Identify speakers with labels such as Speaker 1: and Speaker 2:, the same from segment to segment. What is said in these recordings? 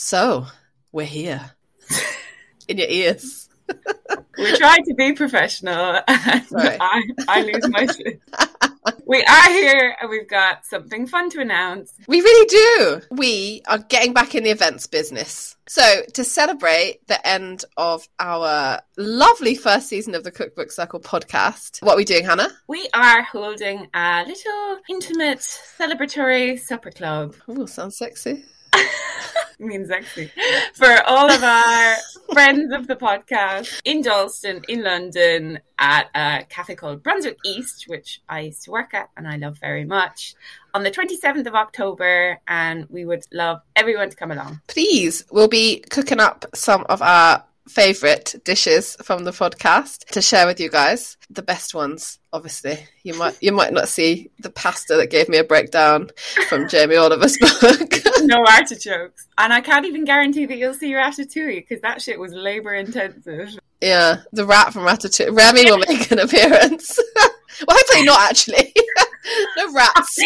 Speaker 1: So, we're here. In your ears.
Speaker 2: we try to be professional I, I lose my shit. We are here and we've got something fun to announce.
Speaker 1: We really do. We are getting back in the events business. So, to celebrate the end of our lovely first season of the Cookbook Circle podcast, what are we doing, Hannah?
Speaker 2: We are holding a little intimate celebratory supper club.
Speaker 1: Oh, sounds sexy.
Speaker 2: means sexy for all of our friends of the podcast in Dalston, in London, at a cafe called Brunswick East, which I used to work at and I love very much. On the 27th of October, and we would love everyone to come along.
Speaker 1: Please, we'll be cooking up some of our favourite dishes from the podcast to share with you guys. The best ones, obviously. You might you might not see the pasta that gave me a breakdown from Jamie Oliver's book.
Speaker 2: no artichokes. And I can't even guarantee that you'll see ratatouille because that shit was labor intensive.
Speaker 1: yeah, the rat from Ratatouille. Remy will make an appearance. well, hopefully not actually. no rats.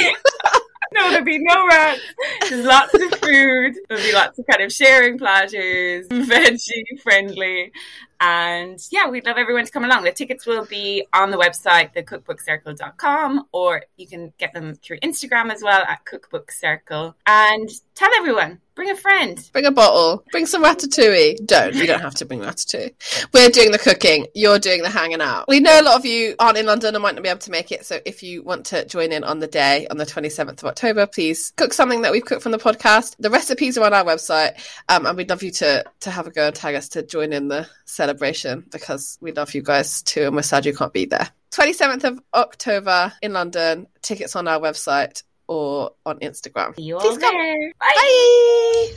Speaker 2: No, there'll be no rats. There's lots of food. There'll be lots of kind of sharing platters, veggie friendly. And yeah, we'd love everyone to come along. The tickets will be on the website, thecookbookcircle.com, or you can get them through Instagram as well at Cookbook Circle. And tell everyone, bring a friend.
Speaker 1: Bring a bottle. Bring some ratatouille. Don't. You don't have to bring ratatouille. We're doing the cooking. You're doing the hanging out. We know a lot of you aren't in London and might not be able to make it. So if you want to join in on the day on the 27th of October, please cook something that we've cooked from the podcast. The recipes are on our website. Um, and we'd love you to, to have a go and tag us to join in the celebration because we love you guys too. And we're sad you can't be there. 27th of October in London. Tickets on our website or on Instagram.
Speaker 2: See you all
Speaker 1: Please come.
Speaker 2: there.
Speaker 1: Bye.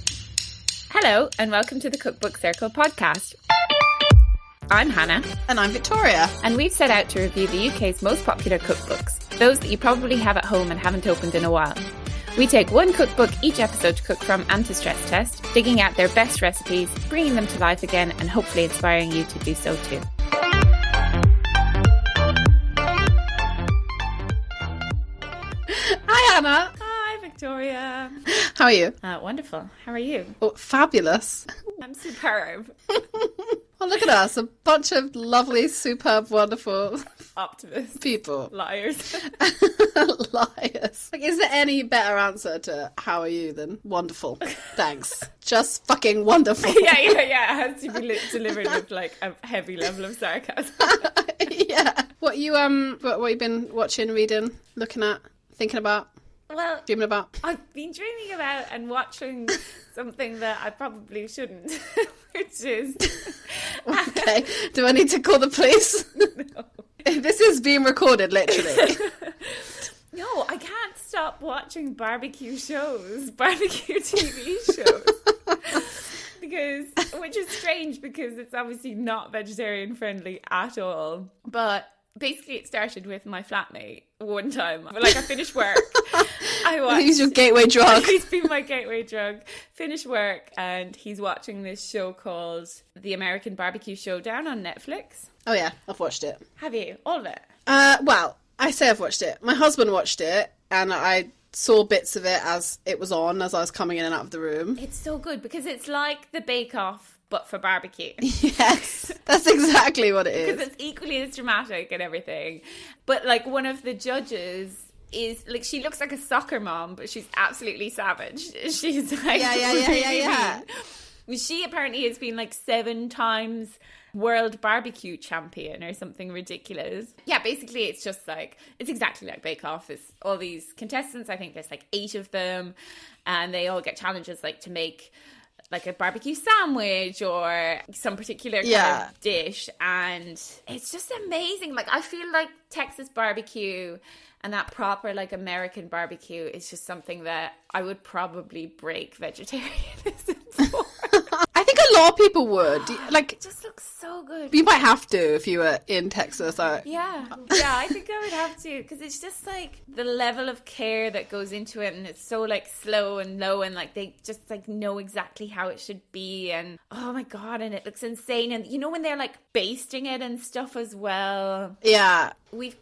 Speaker 2: Hello, and welcome to the Cookbook Circle podcast. I'm Hannah.
Speaker 1: And I'm Victoria.
Speaker 2: and we've set out to review the UK's most popular cookbooks, those that you probably have at home and haven't opened in a while. We take one cookbook each episode to cook from and to stress test, digging out their best recipes, bringing them to life again, and hopefully inspiring you to do so too.
Speaker 1: Hannah.
Speaker 2: Hi, Victoria.
Speaker 1: How are you?
Speaker 2: Uh, wonderful. How are you?
Speaker 1: Oh, fabulous.
Speaker 2: I'm superb.
Speaker 1: Oh, look at us. A bunch of lovely, superb, wonderful
Speaker 2: Optimist.
Speaker 1: people.
Speaker 2: Liars.
Speaker 1: Liars. Like, is there any better answer to how are you than wonderful? Thanks. Just fucking wonderful.
Speaker 2: yeah, yeah, yeah. It has to be li- delivered with like a heavy level of sarcasm.
Speaker 1: yeah. What you um what, what you been watching, reading, looking at, thinking about,
Speaker 2: Well,
Speaker 1: dreaming about?
Speaker 2: I've been dreaming about and watching something that I probably shouldn't, which is
Speaker 1: Okay. Do I need to call the police? No. this is being recorded, literally.
Speaker 2: no, I can't stop watching barbecue shows, barbecue TV shows. because which is strange because it's obviously not vegetarian friendly at all. But basically it started with my flatmate one time. Like I finished work I watched.
Speaker 3: He's your gateway drug.
Speaker 2: he's been my gateway drug. Finish work and he's watching this show called The American Barbecue Showdown on Netflix.
Speaker 3: Oh yeah, I've watched it.
Speaker 2: Have you? All of it?
Speaker 3: Uh, well, I say I've watched it. My husband watched it, and I saw bits of it as it was on as I was coming in and out of the room.
Speaker 2: It's so good because it's like the Bake Off, but for barbecue.
Speaker 3: Yes, that's exactly what it
Speaker 2: Because it's equally as dramatic and everything. But like one of the judges is like she looks like a soccer mom, but she's absolutely savage. She's like
Speaker 3: Yeah, yeah, yeah, yeah, yeah.
Speaker 2: mean. She apparently has been like seven times world barbecue champion or something ridiculous. Yeah, basically it's just like it's exactly like Bake Off. It's all these contestants. I think there's like eight of them, and they all get challenges like to make like a barbecue sandwich or some particular kind
Speaker 3: Yeah.
Speaker 2: of dish and it's just amazing like i feel like texas barbecue and that proper like american barbecue is just something that i would probably break vegetarianism for
Speaker 3: I think a lot of people would. Ah, like,
Speaker 2: it just looks so good.
Speaker 3: you might have to if you were in Texas. I,
Speaker 2: yeah. Yeah i think i would have to because it's just like the level of care that goes into it and it's so like slow and low and like they just like know exactly how it should be and oh my god and it looks insane. And you know when they're like basting it and stuff as well?
Speaker 3: Yeah,
Speaker 2: we've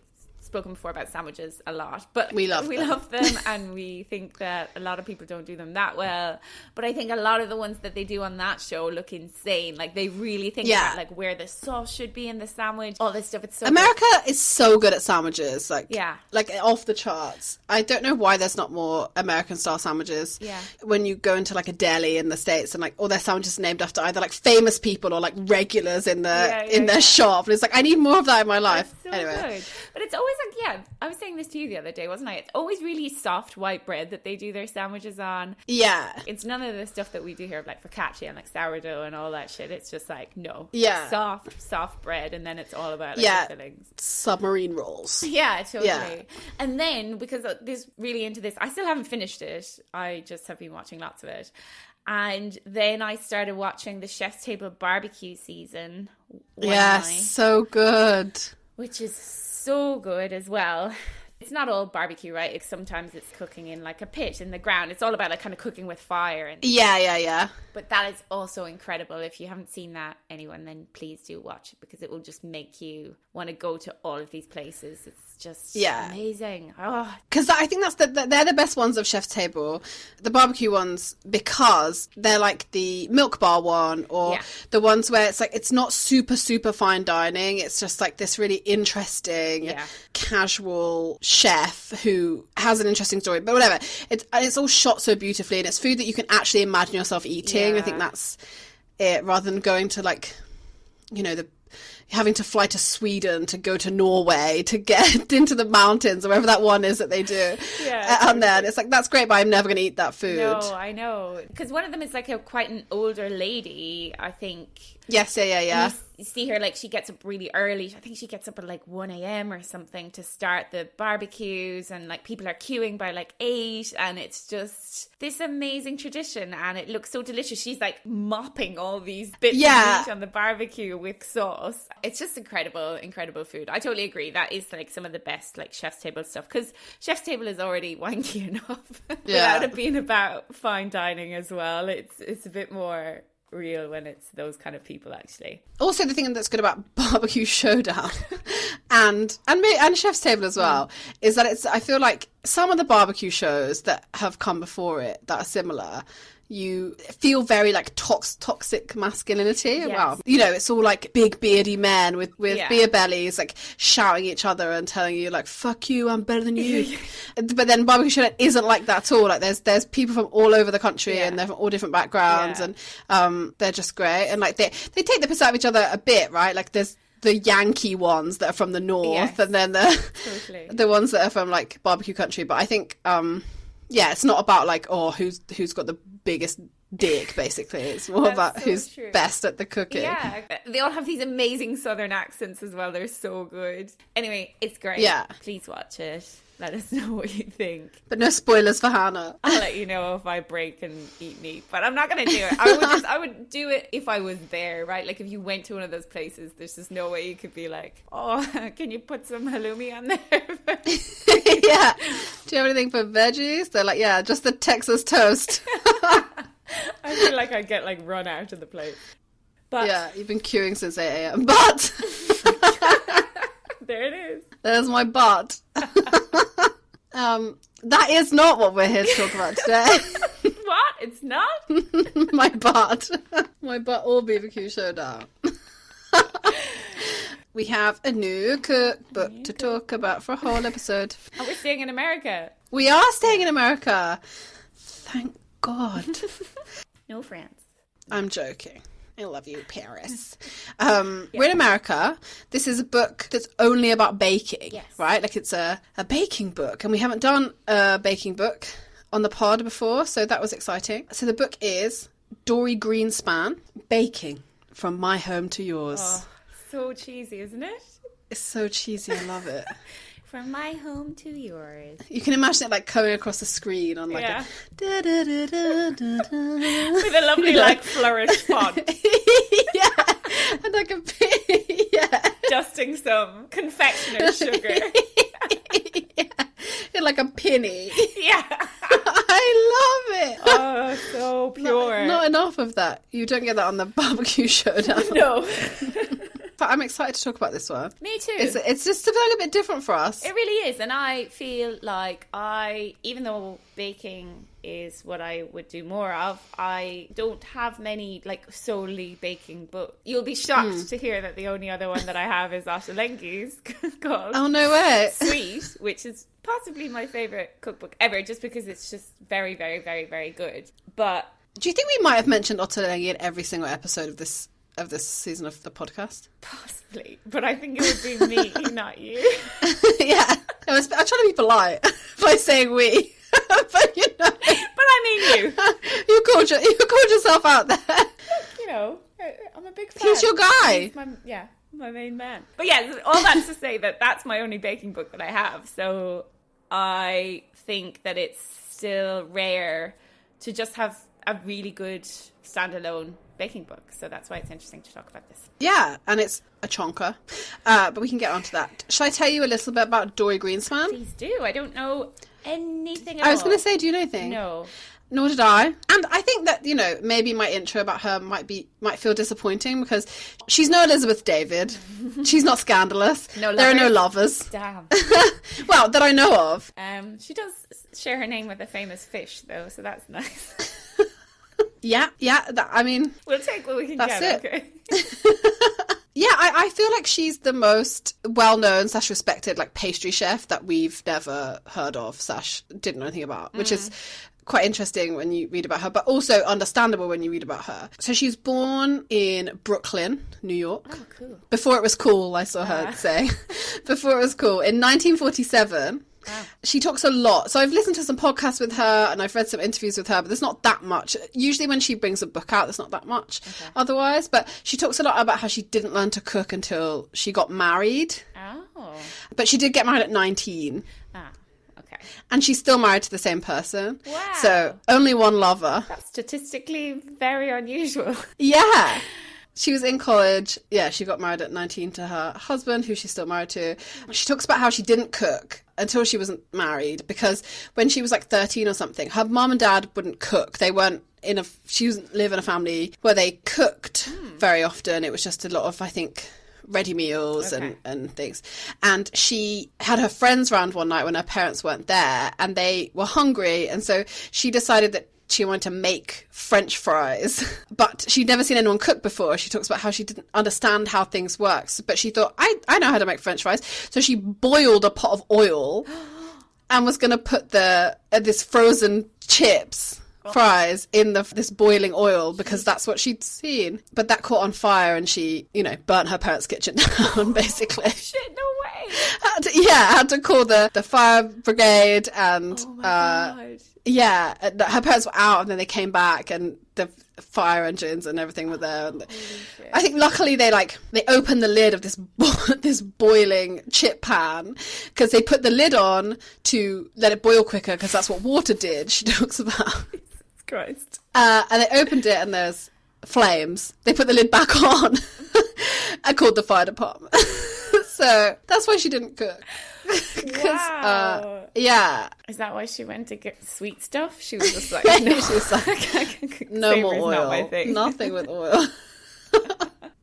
Speaker 2: spoken before about sandwiches a lot, but
Speaker 3: We love
Speaker 2: we
Speaker 3: them.
Speaker 2: love them, and we think that a lot of people don't do them that well. But I think a lot of the ones that they do on that show look insane. Like they really think
Speaker 3: Yeah.
Speaker 2: about like where the sauce should be in the sandwich, all this stuff. It's so
Speaker 3: America is so good at sandwiches. Like,
Speaker 2: Yeah.
Speaker 3: like off the charts. I don't know why there's not more American style sandwiches.
Speaker 2: Yeah.
Speaker 3: When you go into like a deli in the states and like all their sandwiches are named after either like famous people or like regulars in the
Speaker 2: Yeah, yeah,
Speaker 3: in their shop, and it's like I need more of that in my life.
Speaker 2: So
Speaker 3: anyway,
Speaker 2: good. But it's always like, yeah, I was saying this to you the other day, wasn't I? It's always really soft white bread that they do their sandwiches on.
Speaker 3: yeah,
Speaker 2: It's none of the stuff that we do here, like focaccia and like sourdough and all that shit. It's just like, no.
Speaker 3: Yeah.
Speaker 2: Soft, soft bread, and then it's all about like,
Speaker 3: Yeah.
Speaker 2: fillings.
Speaker 3: submarine rolls.
Speaker 2: Yeah, totally.
Speaker 3: Yeah.
Speaker 2: And then because this really into this, I still haven't finished it. I just have been watching lots of it. And then I started watching the Chef's Table barbecue season. night,
Speaker 3: so good.
Speaker 2: which is so good as well. It's not all barbecue, right? It's sometimes it's cooking in like a pit in the ground. It's all about like kind of cooking with fire and
Speaker 3: Yeah, yeah, yeah.
Speaker 2: But that is also incredible. If you haven't seen that, anyone, then please do watch it because it will just make you want to go to all of these places. It's just
Speaker 3: Yeah.
Speaker 2: amazing. Oh,
Speaker 3: Because I think that's the, the they're the best ones of Chef's Table, the barbecue ones, because they're like the milk bar one or
Speaker 2: Yeah.
Speaker 3: the ones where it's like it's not super super fine dining. It's just like this really interesting,
Speaker 2: Yeah.
Speaker 3: casual chef who has an interesting story. But whatever, it's it's all shot so beautifully, and it's food that you can actually imagine yourself eating. I think that's it, rather than going to like, you know, the having to fly to Sweden to go to Norway to get into the mountains or wherever that one is that they do.
Speaker 2: Yeah,
Speaker 3: Uh, and then it's like that's great, but I'm never going to eat that food.
Speaker 2: no, I know. Because one of them is like a quite an older lady, I think.
Speaker 3: Yes, yeah, yeah, yeah.
Speaker 2: You, you see her like she gets up really early. I think she gets up at like 1 a.m. or something to start the barbecues, and like people are queuing by like 8. And it's just this amazing tradition, and it looks so delicious. She's like mopping all these bits
Speaker 3: Yeah.
Speaker 2: of meat on the barbecue with sauce. It's just incredible, incredible food. I totally agree. That is like some of the best like chef's table stuff because chef's table is already wanky enough
Speaker 3: Yeah.
Speaker 2: without it being about fine dining as well. It's it's a bit more real when it's those kind of people actually.
Speaker 3: Also, the thing that's good about Barbecue Showdown and and me and Chef's Table as well is that it's. I feel like some of the barbecue shows that have come before it that are similar. You feel very like tox- toxic masculinity. Wow, you know, it's all like big beardy men with with
Speaker 2: Yeah.
Speaker 3: beer bellies, like shouting at each other and telling you like "fuck you, I'm better than you." but then barbecue showdown isn't like that at all. Like there's there's people from all over the country
Speaker 2: Yeah.
Speaker 3: and they're from all different backgrounds
Speaker 2: Yeah.
Speaker 3: and um, they're just great. And like they they take the piss out of each other a bit, right? Like there's the Yankee ones that are from the north,
Speaker 2: Yes.
Speaker 3: and then the
Speaker 2: Totally.
Speaker 3: the ones that are from like barbecue country. But I think, um, yeah, it's not about like oh who's who's got the biggest dick, basically. It's more
Speaker 2: That's
Speaker 3: about
Speaker 2: so
Speaker 3: who's
Speaker 2: true.
Speaker 3: best at the cooking.
Speaker 2: Yeah, they all have these amazing southern accents as well. They're so good. Anyway, it's great.
Speaker 3: Yeah.
Speaker 2: Please watch it. Let us know what you think.
Speaker 3: But no spoilers for Hannah.
Speaker 2: I'll let you know if I break and eat meat, but I'm not gonna do it. I would just, I would do it if I was there, right? Like if you went to one of those places, there's just no way you could be like, oh, can you put some halloumi on there?
Speaker 3: yeah. Do you have anything for veggies? They're like, yeah, just the Texas toast.
Speaker 2: I feel like I'd get like run out of the place. But
Speaker 3: yeah, you've been queuing since 8 a.m. But
Speaker 2: there it is.
Speaker 3: there's my butt. um, that is not what we're here to talk about today.
Speaker 2: What? It's not.
Speaker 3: my butt. my butt or BBQ showdown. we have a new cookbook to talk about for a whole episode.
Speaker 2: Are we're staying in America.
Speaker 3: We are staying in America. Thank God.
Speaker 2: No France.
Speaker 3: I'm joking. I love you, Paris. Um, We're in America. This is a book that's only about baking,
Speaker 2: Yes.
Speaker 3: right? Like it's a, a baking book, and we haven't done a baking book on the pod before, so that was exciting. So the book is Dorie Greenspan Baking from My Home to Yours.
Speaker 2: Oh, so cheesy, isn't it?
Speaker 3: It's so cheesy. I love it.
Speaker 2: From my home to yours.
Speaker 3: You can imagine it like coming across the screen on like
Speaker 2: Yeah.
Speaker 3: a da da da.
Speaker 2: With a lovely, like, flourish font.
Speaker 3: yeah, and like a yeah.
Speaker 2: Dusting some confectioner's sugar.
Speaker 3: yeah. In like a penny.
Speaker 2: Yeah.
Speaker 3: I love it.
Speaker 2: Oh, so pure.
Speaker 3: Not enough of that. You don't get that on the barbecue showdown.
Speaker 2: no.
Speaker 3: But I'm excited to talk about this one.
Speaker 2: Me too.
Speaker 3: It's it's just a little bit different for us.
Speaker 2: It really is, and I feel like I, even though baking is what I would do more of, I don't have many like solely baking books. You'll be shocked
Speaker 3: Hmm.
Speaker 2: to hear that the only other one that I have is Ottolenghi's called
Speaker 3: Oh no way.
Speaker 2: Sweet, which is possibly my favorite cookbook ever, just because it's just very, very, very, very good. But
Speaker 3: Do you think we might have mentioned Ottolenghi in every single episode of this of this season of the podcast?
Speaker 2: possibly, but I think it would be me, not you.
Speaker 3: yeah. I was, I'm trying to be polite by saying we. but you know,
Speaker 2: But I mean you.
Speaker 3: you called your, you called yourself out there.
Speaker 2: you know, I- I'm a big fan.
Speaker 3: He's your guy.
Speaker 2: He's my, yeah, my main man. But yeah, all that's to say that that's my only baking book that I have. So I think that it's still rare to just have a really good standalone baking book. So that's why it's interesting to talk about this.
Speaker 3: Yeah, and it's a chonker. Uh, but we can get onto that. Shall I tell you a little bit about Dorie Greenspan?
Speaker 2: Please do. I don't know anything
Speaker 3: I was going to say, do you know anything?
Speaker 2: no.
Speaker 3: Nor did I. And I think that, you know, maybe my intro about her might be might feel disappointing because she's no Elizabeth David. she's not scandalous.
Speaker 2: No
Speaker 3: there are no
Speaker 2: lovers?
Speaker 3: lovers.
Speaker 2: Damn.
Speaker 3: well, that I know of.
Speaker 2: Um, she does share her name with a famous fish, though, so that's nice.
Speaker 3: Yeah, yeah. That, I mean,
Speaker 2: we'll take what we can
Speaker 3: That's
Speaker 2: get.
Speaker 3: it.
Speaker 2: Okay.
Speaker 3: yeah, I, I feel like she's the most well known slash respected like pastry chef that we've never heard of slash didn't know anything about, which is mm. quite interesting when you read about her, but also understandable when you read about her. So she was born in Brooklyn, New York.
Speaker 2: Oh, cool.
Speaker 3: Before it was cool, I saw her ah. say. Before it was cool. In 1947. She talks a lot. So I've listened to some podcasts with her and I've read some interviews with her, but there's not that much. Usually when she brings a book out, there's not that much otherwise. But she talks a lot about how she didn't learn to cook until she got married.
Speaker 2: Oh.
Speaker 3: But she did get married at 19
Speaker 2: Ah. Okay.
Speaker 3: and she's still married to the same person.
Speaker 2: Wow.
Speaker 3: So only one lover.
Speaker 2: That's statistically very unusual.
Speaker 3: Yeah. She was in college. Yeah, she got married at 19 to her husband, who she's still married to. She talks about how she didn't cook until she wasn't married because when she was like 13 or something, her mom and dad wouldn't cook. They weren't in a, she doesn't live in a family where they cooked hmm. very often. It was just a lot of, I think, ready meals
Speaker 2: Okay.
Speaker 3: and, and things. And she had her friends round one night when her parents weren't there and they were hungry. And so she decided that she wanted to make French fries, but she'd never seen anyone cook before. She talks about how she didn't understand how things works, but she thought, I, I know how to make French fries. So she boiled a pot of oil and was going to put the uh, this frozen chips fries in the this boiling oil because that's what she'd seen. But that caught on fire and she, you know, burnt her parents' kitchen down basically.
Speaker 2: Shit, no
Speaker 3: Had to- yeah, had to call the, the fire brigade and
Speaker 2: Oh
Speaker 3: uh, yeah, her parents were out and then they came back and the fire engines and everything were there. And I think luckily they like they opened the lid of this bo- this boiling chip pan because they put the lid on to let it boil quicker because that's what water did. She talks about.
Speaker 2: Christ.
Speaker 3: Uh, and they opened it and there's flames. They put the lid back on. I called the fire department. So that's why she didn't cook. uh,
Speaker 2: Wow.
Speaker 3: yeah.
Speaker 2: Is that why she went to get sweet stuff? She was just like,
Speaker 3: No, she was like, no more oil.
Speaker 2: Not.
Speaker 3: Nothing with oil.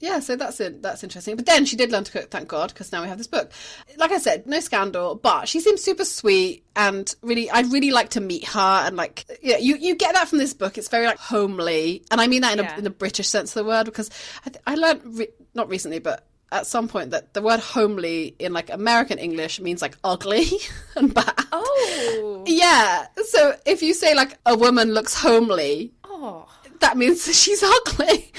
Speaker 3: yeah, so that's it. That's interesting. But then she did learn to cook, thank God, because now we have this book. Like I said, no scandal, but she seems super sweet and really, I'd really like to meet her. And like, yeah, you you get that from this book. It's very like homely, and I mean that in
Speaker 2: Yeah.
Speaker 3: a in a British sense of the word because I, th- I learned re- not recently, but. At some point, that the word homely in like American English means like ugly and bad.
Speaker 2: Oh.
Speaker 3: Yeah. So if you say like a woman looks homely,
Speaker 2: Oh.
Speaker 3: that means she's ugly.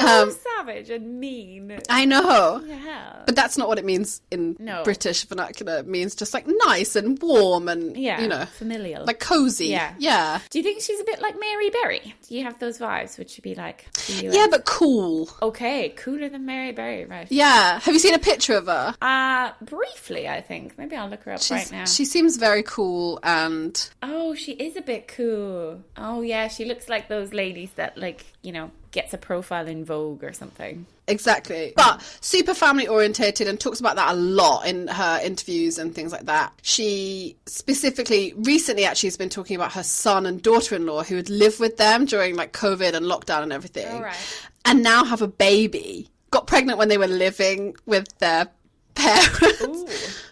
Speaker 2: So
Speaker 3: Um,
Speaker 2: savage and mean.
Speaker 3: I know.
Speaker 2: Yeah.
Speaker 3: But that's not what it means in
Speaker 2: No.
Speaker 3: British vernacular. It means just like nice and warm and,
Speaker 2: Yeah.
Speaker 3: you know,
Speaker 2: Familial.
Speaker 3: like cozy.
Speaker 2: Yeah.
Speaker 3: Yeah.
Speaker 2: Do you think she's a bit like Mary Berry? Do you have those vibes? which Would she be like?
Speaker 3: Yeah, but cool.
Speaker 2: Okay, cooler than Mary Berry, right?
Speaker 3: Yeah. Have you seen a picture of her?
Speaker 2: Uh, briefly, I think. Maybe I'll look her up
Speaker 3: She's,
Speaker 2: right now.
Speaker 3: She seems very cool and
Speaker 2: Oh, she is a bit cool. Oh, yeah, she looks like those ladies that, like, you know, gets a profile in Vogue or something.
Speaker 3: Exactly. But super family orientated and talks about that a lot in her interviews and things like that. She specifically recently actually has been talking about her son and daughter in law who had lived with them during like COVID and lockdown and everything.
Speaker 2: All right.
Speaker 3: And now have a baby. Got pregnant when they were living with their parents.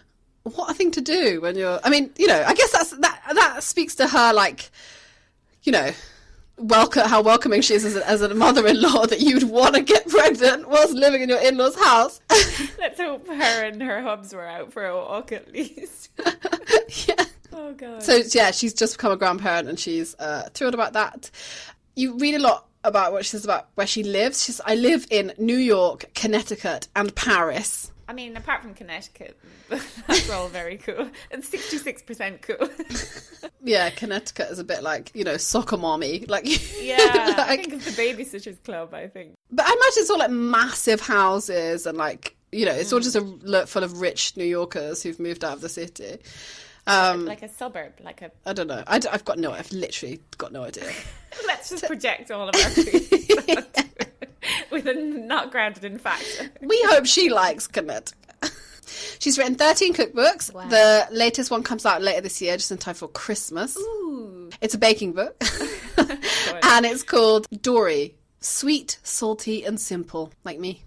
Speaker 3: What a thing to do when you're I mean, you know, I guess that's that that speaks to her like you know, welcome how welcoming she is as a, as a mother-in-law that you'd want to get pregnant whilst living in your in-laws house.
Speaker 2: Let's hope her and her hubs were out for a walk at least.
Speaker 3: yeah.
Speaker 2: Oh, God.
Speaker 3: So yeah, she's just become a grandparent and she's uh, thrilled about that. You read a lot about what she says about where she lives. She's I live in New York, Connecticut, and Paris.
Speaker 2: I mean, apart from Connecticut, that's all very cool. It's 66% cool.
Speaker 3: Yeah, Connecticut is a bit like you know soccer mommy, like
Speaker 2: yeah, I think it's the Babysitters Club, I think.
Speaker 3: But I imagine it's all like massive houses and like you know it's all just a lo- full of rich New Yorkers who've moved out of the city. Um,
Speaker 2: Like a suburb, like a.
Speaker 3: I don't know. I, have got no. I've literally got no idea.
Speaker 2: Let's just project all of our feelings onto it with a not grounded in fact.
Speaker 3: we hope she likes Connecticut. She's written 13 cookbooks. The latest one comes out later this year, just in time for Christmas. It's a baking book. and it's called Dorie Sweet, Salty, and Simple, like me.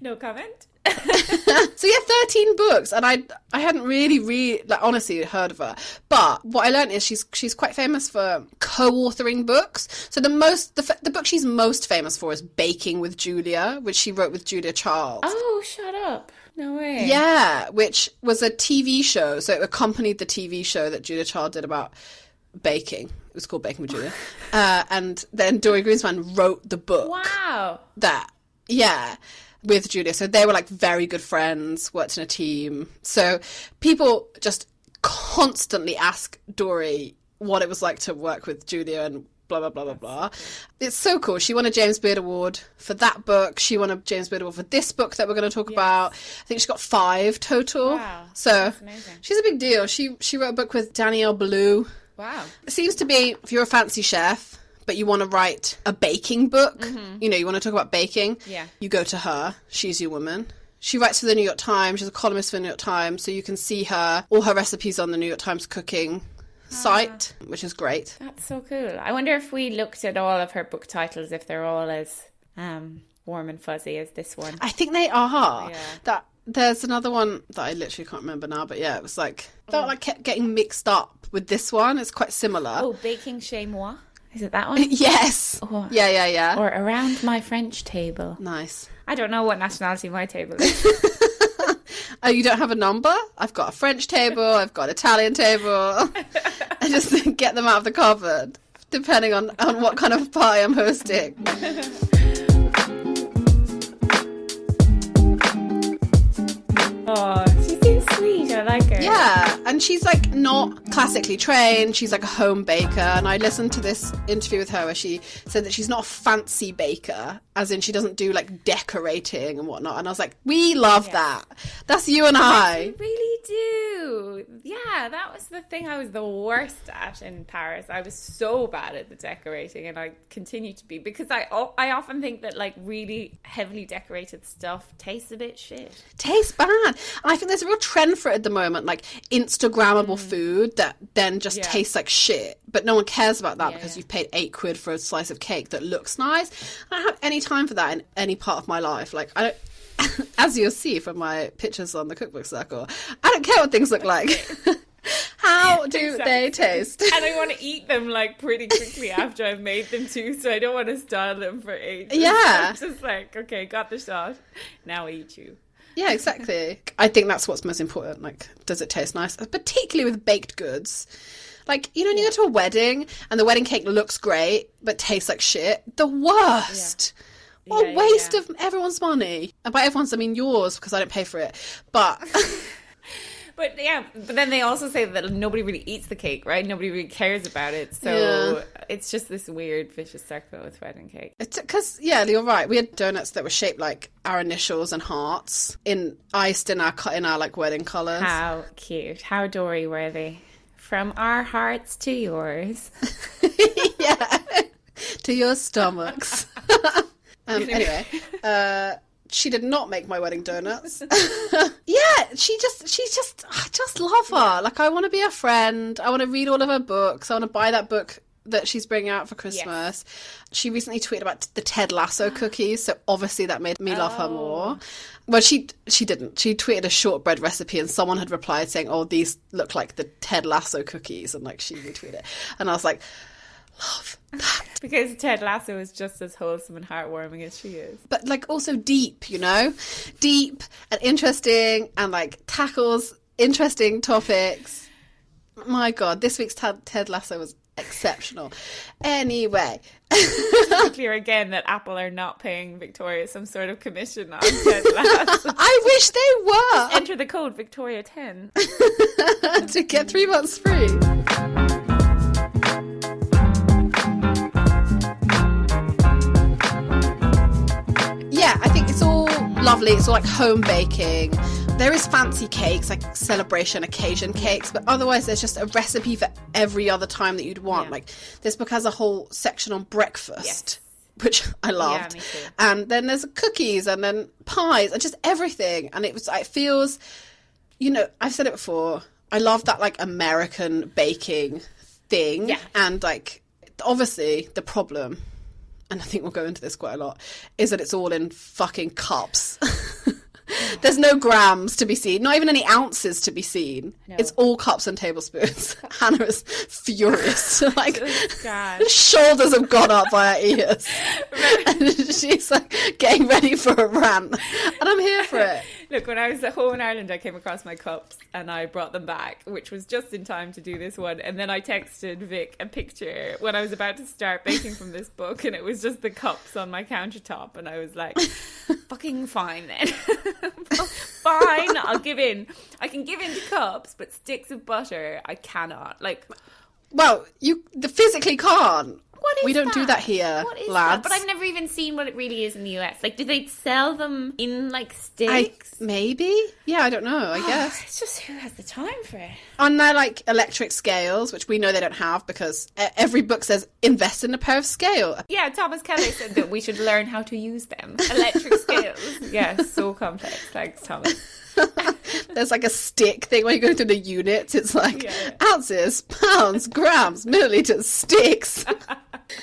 Speaker 2: No comment.
Speaker 3: So yeah, thirteen books, and I I hadn't really read like honestly heard of her. But what I learned is she's she's quite famous for co-authoring books. So the most the the book she's most famous for is Baking with Julia, which she wrote with Julia Child.
Speaker 2: Oh, shut up. No way.
Speaker 3: Yeah, which was a TV show. So it accompanied the TV show that Julia Child did about baking. It was called Baking with Julia. uh, and then Dorie Greenspan wrote the book
Speaker 2: Wow.
Speaker 3: that yeah with Julia. So they were like very good friends, worked in a team. So people just constantly ask Dorie what it was like to work with Julia and blah blah blah blah blah. It's so cool. She won a James Beard Award for that book. She won a James Beard Award for this book that we're going to talk about. I think she got five total.
Speaker 2: Wow,
Speaker 3: So she's a big deal. She she wrote a book with Daniel Boulud.
Speaker 2: Wow.
Speaker 3: It seems to be if you're a fancy chef, but you want to write a baking book, you know, you want to talk about baking,
Speaker 2: Mm-hmm. Yeah.
Speaker 3: you go to her. She's your woman. She writes for the New York Times. She's a columnist for the New York Times, so you can see her all her recipes on the New York Times cooking site, which is great.
Speaker 2: That's so cool. I wonder if we looked at all of her book titles, if they're all as um, warm and fuzzy as this one.
Speaker 3: I think they are.
Speaker 2: Yeah.
Speaker 3: That there's another one that I literally can't remember now, but yeah, it was like I felt like kept getting mixed up with this one. It's quite similar.
Speaker 2: Oh, Baking Chez Moi? Is it that one?
Speaker 3: Yes.
Speaker 2: Oh.
Speaker 3: Yeah, yeah, yeah.
Speaker 2: Or Around My French Table?
Speaker 3: nice.
Speaker 2: I don't know what nationality my table is.
Speaker 3: Oh, you don't have a number? I've got a French table, I've got Italian table. I just get them out of the cupboard, depending on, on what kind of party I'm hosting.
Speaker 2: Oh, she seems sweet. I like her.
Speaker 3: Yeah, and she's like not classically trained. She's like a home baker. And I listened to this interview with her where she said that she's not a fancy baker, as in she doesn't do like decorating and whatnot. And I was like, we love that. That's you and I.
Speaker 2: We really do. Yeah, that was the thing I was the worst at in Paris. I was so bad at the decorating, and I continue to be because I I often think that like really heavily decorated stuff tastes a bit shit.
Speaker 3: Tastes bad. And I think there's a real trend for it at the moment, like Instagrammable food that then just
Speaker 2: Mm. Yeah.
Speaker 3: tastes like shit. But no one cares about that
Speaker 2: Yeah,
Speaker 3: because
Speaker 2: yeah.
Speaker 3: you've paid eight quid for a slice of cake that looks nice. I don't have any time for that in any part of my life. Like I don't as you'll see from my pictures on the cookbook circle, I don't care what things look like. How do they
Speaker 2: Exactly.
Speaker 3: taste?
Speaker 2: and I want to eat them like pretty quickly after I've made them too, so I don't want to style them for ages.
Speaker 3: Yeah.
Speaker 2: I'm just like, okay, got the shot. Now I eat you.
Speaker 3: Yeah, exactly. I think that's what's most important. Like, does it taste nice? Uh, particularly with baked goods. Like, you know, when you go to a wedding and the wedding cake looks great but tastes like shit, the worst. What
Speaker 2: Yeah,
Speaker 3: a
Speaker 2: yeah,
Speaker 3: waste
Speaker 2: yeah.
Speaker 3: of everyone's money. And by everyone's, I mean yours because I don't pay for it. But
Speaker 2: But yeah, but then they also say that nobody really eats the cake, right? Nobody really cares about it. So
Speaker 3: Yeah.
Speaker 2: It's just this weird vicious circle with wedding cake.
Speaker 3: because, yeah, you're right. We had donuts that were shaped like our initials and hearts in iced in our in our like wedding colours.
Speaker 2: How cute. How Dorie were they? From our hearts to yours.
Speaker 3: yeah, to your stomachs. um, anyway, uh, she did not make my wedding donuts. yeah, she just, she just, I just love her. Like, I want to be her friend. I want to read all of her books. I want to buy that book that she's bringing out for Christmas. She recently tweeted about the Ted Lasso cookies, so obviously that made me love her oh. more. Well, she she didn't. She tweeted a shortbread recipe, and someone had replied saying, "Oh, these look like the Ted Lasso cookies," and like she retweeted it, and I was like, "Love that."
Speaker 2: Because Ted Lasso is just as wholesome and heartwarming as she is.
Speaker 3: but like also deep, you know, deep and interesting, and like tackles interesting topics. My God, this week's Ted, Ted Lasso was exceptional. Anyway,
Speaker 2: clear again that Apple are not paying Victoria some sort of commission on.
Speaker 3: I wish they were
Speaker 2: Enter the code Victoria10.
Speaker 3: to get three months free. Yeah, I think it's all lovely. It's all like home baking. There is fancy cakes, like celebration occasion cakes, but otherwise there's just a recipe for every other time that you'd want.
Speaker 2: Yeah.
Speaker 3: Like this book has a whole section on breakfast. Which I loved,
Speaker 2: too.
Speaker 3: and then there's cookies, and then pies, and just everything. And it was, it feels, you know, I've said it before. I love that like American baking thing,
Speaker 2: Yeah.
Speaker 3: and like obviously the problem, and I think we'll go into this quite a lot, is that it's all in fucking cups. There's no grams to be seen, not even any ounces to be seen. It's all cups and tablespoons. Hannah is furious. like
Speaker 2: God.
Speaker 3: shoulders have gone up by her ears. and she's like getting ready for a rant. And I'm here for it.
Speaker 2: Look, when I was at home in Ireland, I came across my cups and I brought them back, which was just in time to do this one. And then I texted Vic a picture when I was about to start baking from this book, and it was just the cups on my countertop. And I was like, fucking fine then. fine, I'll give in. I can give in to cups, but sticks of butter, I cannot. Like,
Speaker 3: Well, you physically can't.
Speaker 2: What is
Speaker 3: we don't do that here,
Speaker 2: What is
Speaker 3: lads.
Speaker 2: that? But I've never even seen what it really is in the US. Like, do they sell them in like
Speaker 3: I,
Speaker 2: sticks?
Speaker 3: maybe. Yeah, I don't know. I ah, guess
Speaker 2: It's just who has the time for it?
Speaker 3: on their like electric scales, which we know they don't have because every book says invest in a pair of scale.
Speaker 2: Yeah, Thomas Keller said that we should learn how to use them. Electric scales. Yeah, so complex. Thanks, Thomas.
Speaker 3: There's like a stick thing where you go through the units. It's like
Speaker 2: Yeah.
Speaker 3: ounces, pounds, grams, milliliters, sticks.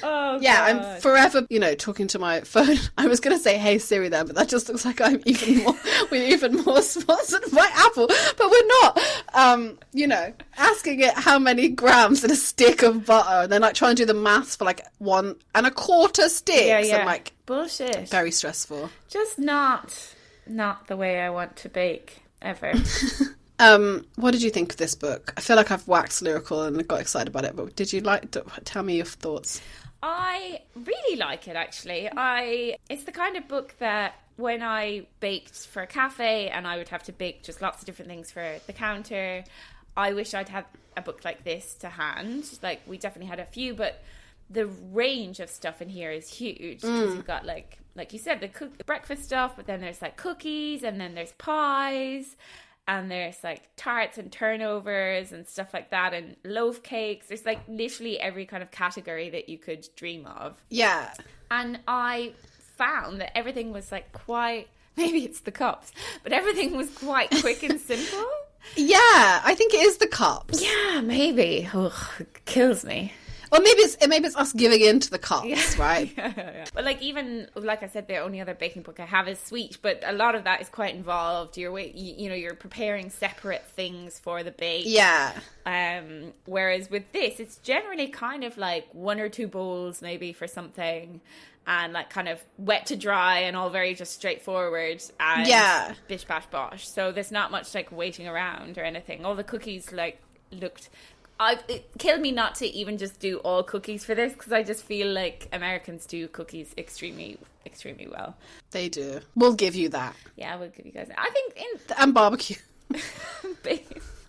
Speaker 2: Oh,
Speaker 3: Yeah, I'm forever, you know, talking to my phone. I was going to say, "Hey Siri," then, but that just looks like I'm even more, we're even more sponsored by Apple, but we're not. Um, you know, asking it how many grams in a stick of butter, and then like trying to do the maths for like one and a quarter sticks,
Speaker 2: Yeah, yeah.
Speaker 3: and like
Speaker 2: Bullshit.
Speaker 3: very stressful.
Speaker 2: Just not, not the way I want to bake ever.
Speaker 3: Um, what did you think of this book? I feel like I've waxed lyrical and got excited about it, but did you like? Tell me your thoughts.
Speaker 2: I really like it actually. I it's the kind of book that when I baked for a cafe and I would have to bake just lots of different things for the counter, I wish I'd had a book like this to hand. Like we definitely had a few, but the range of stuff in here is huge because you've got like like you said the cook the breakfast stuff, but then there's like cookies and then there's pies and there's like tarts and turnovers and stuff like that and loaf cakes. There's like literally every kind of category that you could dream of.
Speaker 3: Yeah.
Speaker 2: And I found that everything was like quite maybe it's the cups, but everything was quite quick and simple.
Speaker 3: Yeah, I think it is the cups.
Speaker 2: Yeah, maybe. Ugh, it kills me.
Speaker 3: Or maybe it's maybe it's us giving in to the cups, right?
Speaker 2: yeah, yeah, yeah. But like even like I said, the only other baking book I have is sweet, but a lot of that is quite involved. You're you know, you're preparing separate things for the bake.
Speaker 3: Yeah.
Speaker 2: Um, whereas with this, it's generally kind of like one or two bowls maybe for something, and like kind of wet to dry and all very just straightforward. And
Speaker 3: Yeah.
Speaker 2: bish bash bosh. So there's not much like waiting around or anything. All the cookies like looked. I it killed me not to even just do all cookies for this because I just feel like Americans do cookies extremely extremely well.
Speaker 3: They do. We'll give you that.
Speaker 2: Yeah, we'll give you guys. I think in
Speaker 3: And barbecue.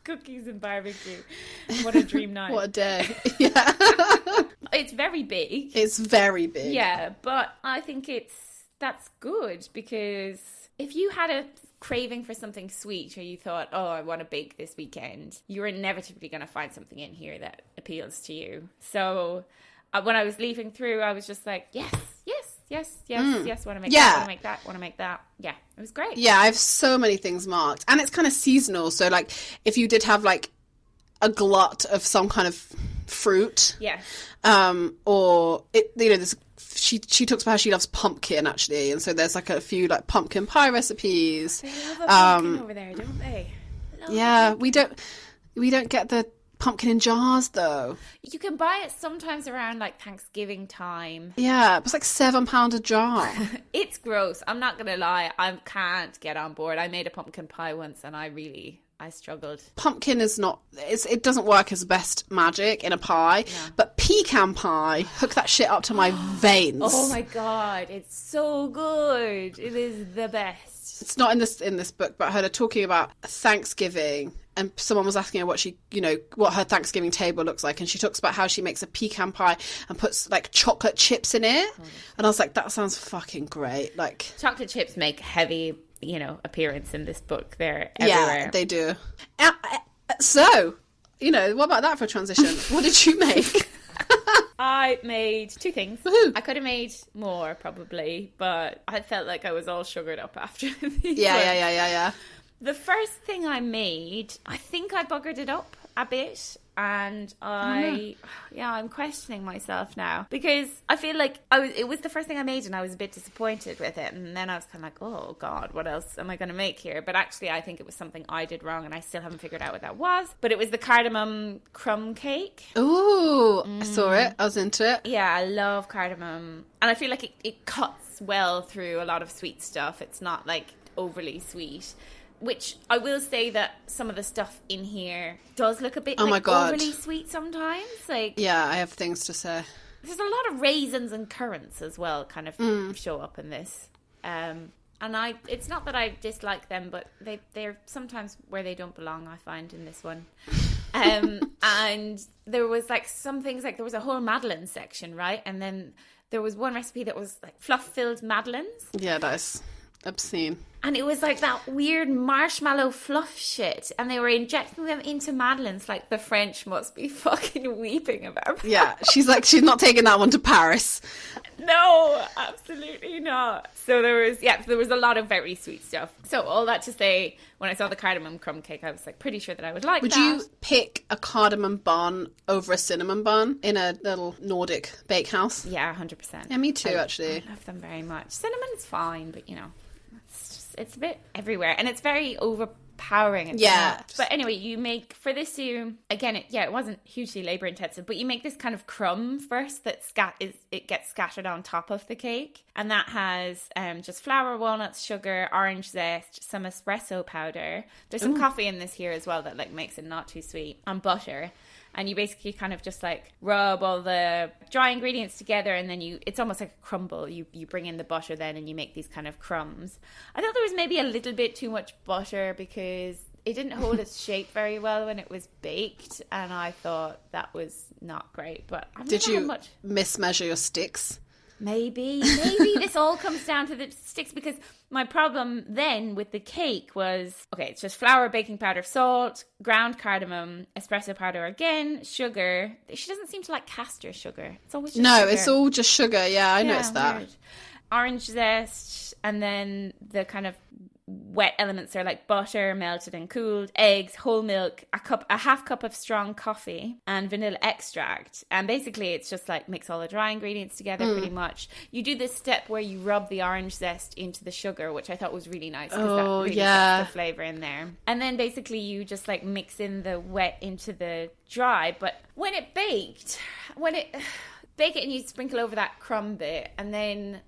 Speaker 2: cookies and barbecue. What a dream night.
Speaker 3: What a day. yeah.
Speaker 2: It's very big.
Speaker 3: It's very big.
Speaker 2: Yeah, but I think it's that's good because if you had a craving for something sweet or you thought, "Oh, I want to bake this weekend," you're inevitably going to find something in here that appeals to you. So, uh, when I was leafing through, I was just like, "Yes, yes, yes, yes, yes, want to make
Speaker 3: Mm. Yeah.
Speaker 2: that, want to make that, want to make that." Yeah, it was great.
Speaker 3: Yeah, I have so many things marked. And it's kind of seasonal. So, like, if you did have, like, a glut of some kind of fruit,
Speaker 2: Yeah.
Speaker 3: um, or, it, you know, there's, she, she talks about how she loves pumpkin, actually. And so there's, like, a few, like, pumpkin pie recipes.
Speaker 2: They love a pumpkin
Speaker 3: Um,
Speaker 2: over there, don't they? Love
Speaker 3: Yeah, we don't, we don't get the pumpkin in jars, though.
Speaker 2: You can buy it sometimes around like Thanksgiving time.
Speaker 3: Yeah, it's like seven pound a jar.
Speaker 2: It's gross. I'm not gonna lie. I can't get on board. I made a pumpkin pie once, and I really, I struggled.
Speaker 3: pumpkin is not it's, it doesn't work as best magic in a pie but pecan pie hook that shit up to my veins
Speaker 2: Oh my god, it's so good. It is the best.
Speaker 3: it's not in this in this book but i heard her talking about thanksgiving and someone was asking her what she you know what her thanksgiving table looks like and she talks about how she makes a pecan pie and puts like chocolate chips in it and i was like that sounds fucking great like
Speaker 2: Chocolate chips make heavy, you know, appearance in this book. They're
Speaker 3: yeah
Speaker 2: everywhere.
Speaker 3: they do Uh, so you know what about that for a transition what did you make
Speaker 2: I made two things.
Speaker 3: Woohoo.
Speaker 2: I could have made more probably, but I felt like I was all sugared up after these.
Speaker 3: yeah yeah yeah yeah yeah
Speaker 2: The first thing I made, I think I buggered it up a bit. And oh, I, yeah, I'm questioning myself now because I feel like I was. It was the first thing I made, and I was a bit disappointed with it. And then I was kind of like, "Oh God, what else am I going to make here?" But actually, I think it was something I did wrong, and I still haven't figured out what that was. But it was the cardamom crumb cake.
Speaker 3: Ooh, I mm. saw it. I was into it.
Speaker 2: Yeah, I love cardamom. And I feel like it, it cuts well through a lot of sweet stuff. It's not like overly sweet. Which I will say that some of the stuff in here does look a bit
Speaker 3: Oh my God.
Speaker 2: overly sweet sometimes. Like
Speaker 3: Yeah, I have things to say.
Speaker 2: there's a lot of raisins and currants as well kind of
Speaker 3: Mm.
Speaker 2: show up in this. Um and I it's not that I dislike them, but they they're sometimes where they don't belong, I find in this one. Um and there was like some things like there was a whole Madeleine section, right? And then there was one recipe that was like fluff filled Madeleines.
Speaker 3: Yeah, that is obscene.
Speaker 2: And it was like that weird marshmallow fluff shit. And they were injecting them into Madeleines like the French must be fucking weeping about.
Speaker 3: Yeah, she's like she's not taking that one to Paris.
Speaker 2: No, absolutely not. So there was, yeah, there was a lot of very sweet stuff. So all that to say, when I saw the cardamom crumb cake, I was like pretty sure that I would like
Speaker 3: Would
Speaker 2: that.
Speaker 3: you pick a cardamom bun over a cinnamon bun in a little Nordic bakehouse?
Speaker 2: Yeah, hundred percent.
Speaker 3: Yeah, me too,
Speaker 2: I-
Speaker 3: actually.
Speaker 2: I love them very much. Cinnamon's fine, but you know, it's a bit everywhere, and it's very overpowering. It's
Speaker 3: Yeah.
Speaker 2: not- But anyway, you make for this you again. It, yeah, it wasn't hugely labor intensive, but you make this kind of crumb first that scat is it gets scattered on top of the cake, and that has um, just flour, walnuts, sugar, orange zest, some espresso powder. There's some coffee in this here as well that like makes it not too sweet, and butter. And you basically kind of just like rub all the dry ingredients together, and then you it's almost like a crumble. You you bring in the butter then, and you make these kind of crumbs. I thought there was maybe a little bit too much butter because it didn't hold its shape very well when it was baked, and I thought that was not great. But I've
Speaker 3: Did you
Speaker 2: much?
Speaker 3: mismeasure your sticks?
Speaker 2: Maybe, maybe this all comes down to the sticks because my problem then with the cake was okay, it's just flour, baking powder, salt, ground cardamom, espresso powder again, sugar. She doesn't seem to like castor sugar. It's always just
Speaker 3: No,
Speaker 2: sugar.
Speaker 3: it's all just sugar. Yeah, I
Speaker 2: Yeah,
Speaker 3: noticed that.
Speaker 2: weird. Orange zest, and then the kind of wet elements are like butter melted and cooled, eggs, whole milk, a cup, a half cup of strong coffee, and vanilla extract. And basically, it's just like mix all the dry ingredients together,
Speaker 3: Mm.
Speaker 2: pretty much. You do this step where you rub the orange zest into the sugar, which I thought was really nice because
Speaker 3: Oh,
Speaker 2: that really
Speaker 3: yeah.
Speaker 2: the flavor in there. And then basically, you just like mix in the wet into the dry. But when it baked, when it bake it and you sprinkle over that crumb bit, and then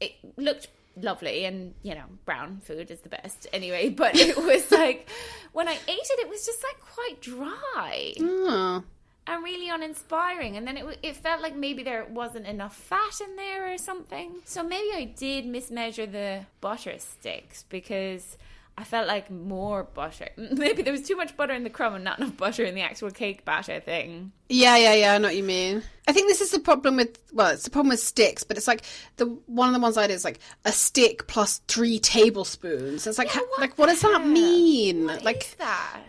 Speaker 2: it looked lovely and you know brown food is the best. Anyway but it was like when i ate it it was just like quite dry.
Speaker 3: Oh.
Speaker 2: and really uninspiring. And then it, it felt like maybe there wasn't enough fat in there or something. So maybe i did mismeasure the butter sticks because I felt like more butter. Maybe there was too much butter in the crumb and not enough butter in the actual cake batter thing.
Speaker 3: Yeah, yeah, yeah. I know what you mean. I think this is the problem with well, it's the problem with sticks, but it's like the one of the ones I did is like a stick plus three tablespoons. It's like, ha- like what does that mean? like
Speaker 2: Is that?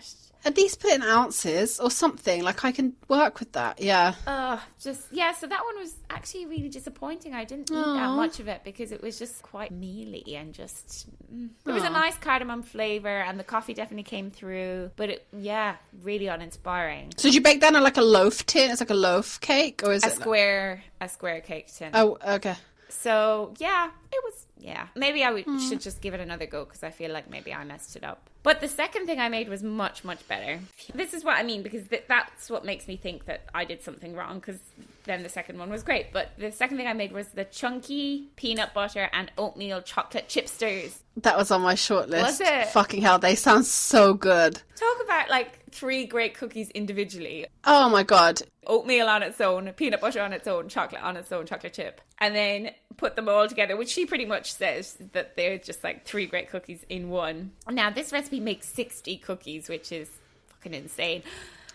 Speaker 3: At least put in ounces or something. Like I can work with that. Yeah.
Speaker 2: Uh, just yeah. So that one was actually really disappointing. I didn't eat that much of it because it was just quite mealy and just mm. there was a nice cardamom flavor and the coffee definitely came through. But it yeah, really uninspiring.
Speaker 3: So did you bake that in like a loaf tin? It's like a loaf cake, or is
Speaker 2: A
Speaker 3: it?
Speaker 2: A square a square cake tin.
Speaker 3: Oh, okay.
Speaker 2: So yeah, it was yeah. Maybe I would,
Speaker 3: Hmm.
Speaker 2: should just give it another go because I feel like maybe I messed it up. But the second thing I made was much much better. This is what I mean because th- that's what makes me think that I did something wrong because then the second one was great. But the second thing I made was the chunky peanut butter and oatmeal chocolate chipsters.
Speaker 3: That was on my short list.
Speaker 2: Was it?
Speaker 3: Fucking hell, they sound so good.
Speaker 2: Talk about like three great cookies individually.
Speaker 3: Oh my god.
Speaker 2: oatmeal on its own, peanut butter on its own, chocolate on its own, chocolate chip, and then put them all together, which she pretty much says that they're just like three great cookies in one. Now, this recipe makes 60 cookies, which is fucking insane.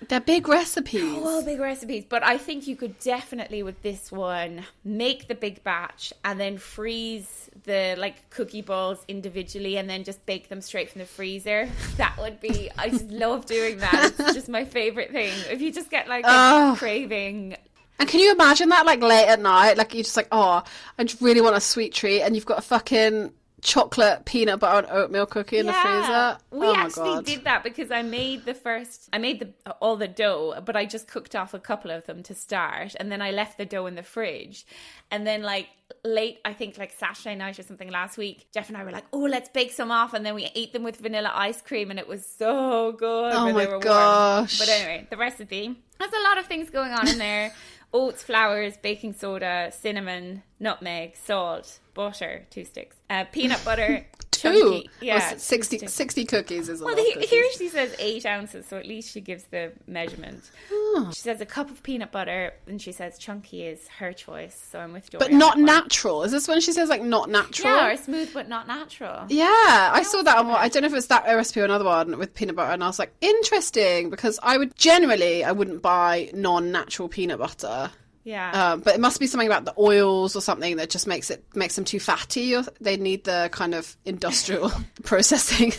Speaker 3: They're big recipes.
Speaker 2: All big recipes, but I think you could definitely with this one make the big batch and then freeze the like cookie balls individually and then just bake them straight from the freezer. That would be I just love doing that. It's just my favorite thing. If you just get like a
Speaker 3: Oh.
Speaker 2: craving
Speaker 3: And can you imagine that, like late at night, like you're just like, oh, I just really want a sweet treat, and you've got a fucking chocolate peanut butter and oatmeal cookie in the freezer.
Speaker 2: We
Speaker 3: oh
Speaker 2: actually did that because I made the first, I made the all the dough, but I just cooked off a couple of them to start, and then I left the dough in the fridge, and then like late, I think like Saturday night or something last week, Jeff and I were like, oh, let's bake some off, and then we ate them with vanilla ice cream, and it was so good.
Speaker 3: Oh my
Speaker 2: were warm.
Speaker 3: gosh.
Speaker 2: But anyway, the recipe has a lot of things going on in there. Oats, flowers, baking soda, cinnamon, nutmeg, salt, butter, two sticks, uh, peanut butter,
Speaker 3: Two.
Speaker 2: yeah,
Speaker 3: s- 60, 60 cookies is a
Speaker 2: Well, he, here she says eight ounces, so at least she gives the measurement. Oh. She says a cup of peanut butter, and she says chunky is her choice. So I'm with Dorie.
Speaker 3: but not natural. Is this when she says like not natural?
Speaker 2: Yeah, or smooth but not natural.
Speaker 3: Yeah, I saw that on what I don't know if it's that recipe or another one with peanut butter, and I was like, interesting because I would generally I wouldn't buy non-natural peanut butter.
Speaker 2: Yeah.
Speaker 3: Um, but it must be something about the oils or something that just makes it makes them too fatty. Or they need the kind of industrial processing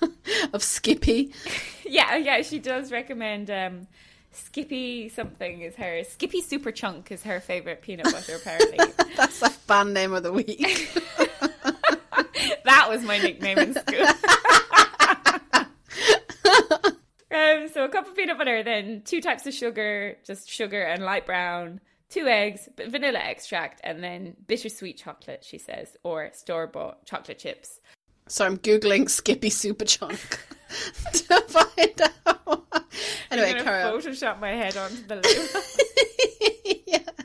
Speaker 3: of Skippy.
Speaker 2: yeah, yeah. She does recommend um, Skippy something is her Skippy Super Chunk is her favorite peanut butter. Apparently,
Speaker 3: That's like band name of the week.
Speaker 2: that was my nickname in school. Um, so a cup of peanut butter, then two types of sugar, just sugar and light brown, two eggs, vanilla extract, and then bittersweet chocolate, she says, or store bought chocolate chips.
Speaker 3: so I'm googling Skippy Super Chunk to find out. Anyway,
Speaker 2: I'm
Speaker 3: carry on.
Speaker 2: Photoshop my head onto the label.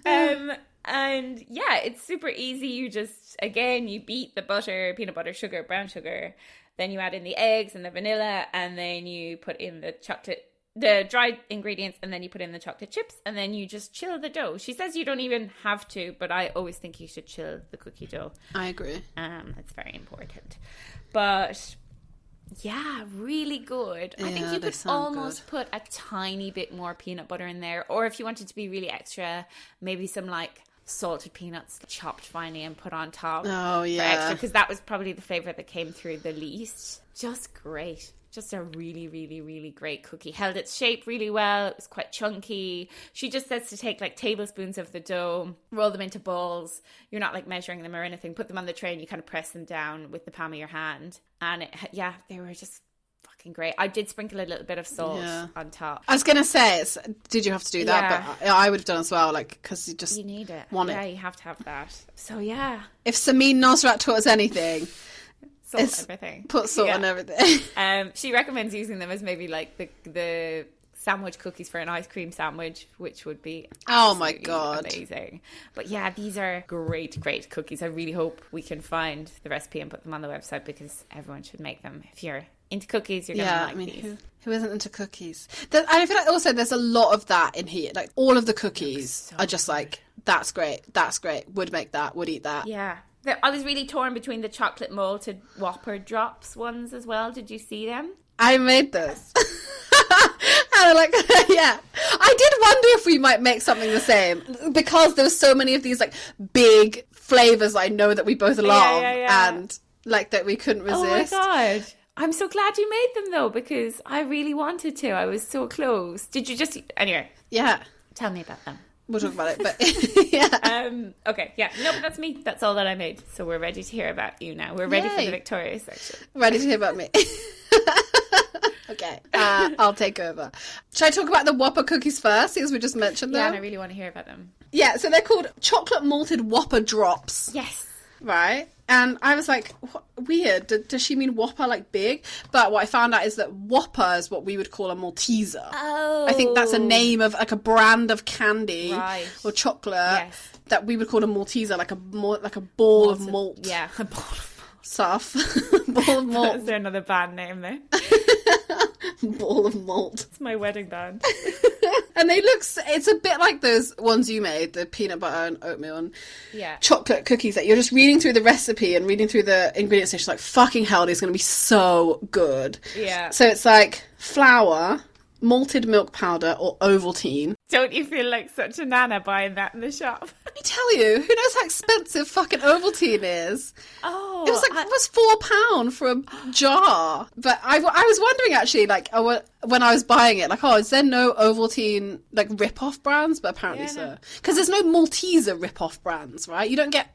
Speaker 2: Um, and yeah, it's super easy. You just again you beat the butter, peanut butter, sugar, brown sugar. Then you add in the eggs and the vanilla, and then you put in the chocolate the dried ingredients and then you put in the chocolate chips and then you just chill the dough. She says you don't even have to, but I always think you should chill the cookie dough.
Speaker 3: I agree.
Speaker 2: Um, it's very important. But yeah, really good. I think you could almost put a tiny bit more peanut butter in there, or if you wanted to be really extra, maybe some like salted peanuts chopped finely and put on top.
Speaker 3: Oh, yeah.
Speaker 2: because that was probably the flavor that came through the least. Just great. Just a really, really, really great cookie. Held its shape really well. It was quite chunky. She just says to take like tablespoons of the dough, roll them into balls. You're not like measuring them or anything. Put them on the tray and you kind of press them down with the palm of your hand. And it, yeah, they were just fucking great. I did sprinkle a little bit of salt
Speaker 3: Yeah.
Speaker 2: on top.
Speaker 3: I was gonna say, it's, did you have to do that?
Speaker 2: Yeah.
Speaker 3: But I, I would have done as well, like because you just
Speaker 2: You need it.
Speaker 3: want
Speaker 2: yeah,
Speaker 3: it.
Speaker 2: you have to have that. So yeah,
Speaker 3: If Samin Nosrat taught us anything,
Speaker 2: salt
Speaker 3: It's-
Speaker 2: everything.
Speaker 3: put salt
Speaker 2: Yeah.
Speaker 3: on everything.
Speaker 2: Um, she recommends using them as maybe like the the sandwich cookies for an ice cream sandwich, which would be
Speaker 3: Oh my God.
Speaker 2: amazing. But yeah, these are great, great cookies. I really hope we can find the recipe and put them on the website because everyone should make them. If you're into cookies, you're gonna
Speaker 3: yeah,
Speaker 2: like
Speaker 3: I mean,
Speaker 2: these.
Speaker 3: who, who isn't into cookies? There, I feel like also there's a lot of that in here. Like all of the cookies are just like that's great, that's great. Would make that, would eat that.
Speaker 2: Yeah. I was really torn between the chocolate malted Whopper drops ones as well. Did you see them?
Speaker 3: I made those. and I'm like, yeah. I did wonder if we might make something the same because there were so many of these like big flavors I know that we both love
Speaker 2: yeah, yeah.
Speaker 3: and like that we couldn't resist.
Speaker 2: Oh my god. I'm so glad you made them though because I really wanted to. I was so close. Did you just anyway,
Speaker 3: Yeah.
Speaker 2: tell me about them.
Speaker 3: We'll talk about it, but yeah.
Speaker 2: Um okay, yeah. No, but that's me. That's all that I made. So we're ready to hear about you now. We're ready for the Victoria section.
Speaker 3: Ready to hear about me. okay, uh, I'll take over. Should I talk about the Whopper cookies first, because we just mentioned
Speaker 2: Yeah,
Speaker 3: them?
Speaker 2: and I really want to hear about them.
Speaker 3: Yeah, so they're called chocolate malted Whopper drops.
Speaker 2: Yes.
Speaker 3: right? And I was like, what, weird. D- does she mean Whopper like big? But what I found out is that Whopper is what we would call a Malteser.
Speaker 2: Oh.
Speaker 3: I think that's a oh. name of like a brand of candy
Speaker 2: Right.
Speaker 3: or chocolate
Speaker 2: Yes.
Speaker 3: that we would call a Malteser, like a more, like a ball of malt
Speaker 2: Yeah. A ball of
Speaker 3: stuff. ball of malt.
Speaker 2: Is there another band name there?
Speaker 3: ball of malt.
Speaker 2: It's my wedding band.
Speaker 3: And they look. It's a bit like those ones you made, the peanut butter and oatmeal and
Speaker 2: Yeah.
Speaker 3: chocolate cookies that you're just reading through the recipe and reading through the ingredients list. Like fucking hell, these going to be so good.
Speaker 2: Yeah.
Speaker 3: So it's like flour, malted milk powder, or Ovaltine.
Speaker 2: Don't you feel like such a nana buying that in the shop?
Speaker 3: Let me tell you, who knows how expensive fucking Ovaltine is?
Speaker 2: Oh,
Speaker 3: It was like it was four pound for a jar. But I, I was wondering actually, like oh, when I was buying it, like oh, is there no Ovaltine like rip-off brands? But apparently
Speaker 2: Yeah,
Speaker 3: so, because there's no Malteser rip-off brands, right? You don't get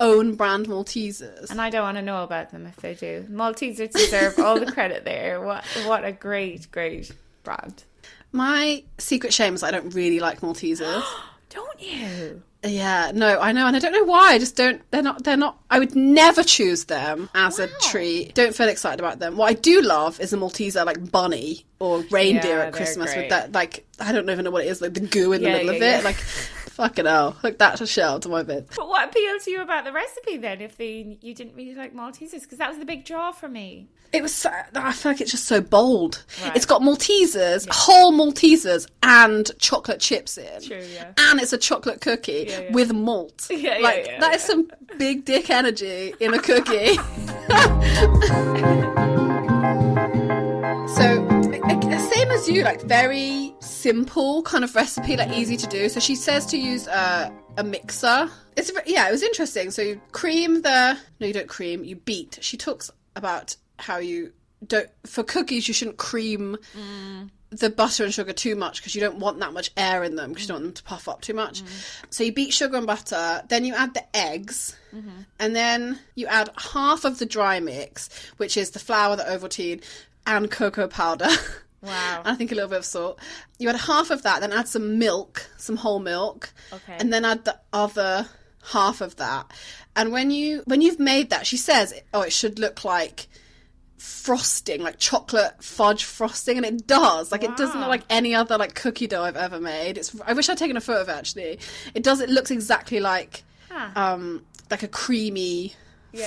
Speaker 3: own brand Maltesers.
Speaker 2: And I don't want to know about them if they do. Maltesers deserve all the credit there. What what a great, great brand.
Speaker 3: My secret shame is I don't really like Maltesers.
Speaker 2: Don't you?
Speaker 3: yeah, no, I know, and I don't know why. I just don't. They're not. They're not. I would never choose them as a treat. Don't feel excited about them. What I do love is a Malteser like bunny or reindeer
Speaker 2: Yeah,
Speaker 3: at Christmas with that. Like I don't even know what it is. Like the goo in the
Speaker 2: Yeah,
Speaker 3: middle
Speaker 2: yeah,
Speaker 3: of it. Like fucking hell. Like that's a shell to my bit.
Speaker 2: But what appealed to you about the recipe then? If they you didn't really like Maltesers, because that was the big draw for me.
Speaker 3: It was. So, I feel like it's just so bold.
Speaker 2: Right.
Speaker 3: It's got Maltesers, whole Maltesers, and chocolate chips in.
Speaker 2: True, yeah.
Speaker 3: And it's a chocolate cookie
Speaker 2: Yeah, yeah.
Speaker 3: with malt.
Speaker 2: Yeah, yeah,
Speaker 3: like that is some big dick energy in a cookie. same as you, like very simple kind of recipe, like easy to do. So she says to use uh, a mixer. It's yeah, it was interesting. So you cream the no, you don't cream, you beat. She talks about how you don't for cookies you shouldn't cream mm. the butter and sugar too much because you don't want that much air in them because you don't want them to puff up too much. Mm. So you beat sugar and butter, then you add the eggs, mm-hmm. and then you add half of the dry mix, which is the flour, the Ovaltine, and cocoa powder.
Speaker 2: Wow.
Speaker 3: and I think a little bit of salt. You add half of that, then add some milk, some whole milk,
Speaker 2: Okay.
Speaker 3: and then add the other half of that. And when you when you've made that, she says, "Oh, it should look like." frosting like chocolate fudge frosting and it does like it doesn't look like any other like cookie dough i've ever made it's i wish i'd taken a photo of it actually it does it looks exactly like
Speaker 2: Huh.
Speaker 3: um like a creamy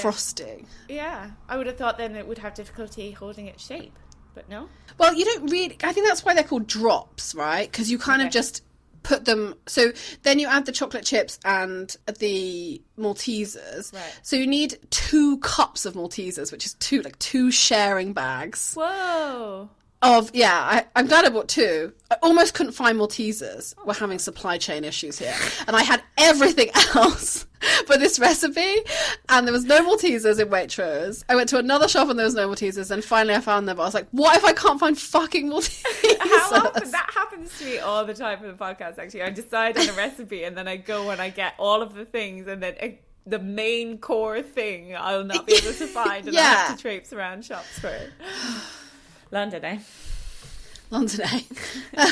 Speaker 3: frosting
Speaker 2: Yeah, I would have thought then it would have difficulty holding its shape. But no.
Speaker 3: Well, you don't really. I think that's why they're called drops, right? Because you kind of just put them. So then you add the chocolate chips and the Maltesers.
Speaker 2: Right.
Speaker 3: So you need two cups of Maltesers, which is two like two sharing bags
Speaker 2: Whoa.
Speaker 3: Of. Yeah, I, I'm glad I bought two. I almost couldn't find Maltesers. We're having supply chain issues here, and I had everything else. But this recipe, and there was no Maltesers in Waitrose. I went to another shop and there was no Maltesers, and finally I found them. But I was like, "What if I can't find fucking Maltesers?"
Speaker 2: How often that happens to me all the time for the podcast. Actually, I decide on a recipe and then I go and I get all of the things, and then uh, the main core thing I'll not be able to find, and I have to traipse around shops for it. London, eh?
Speaker 3: London, eh?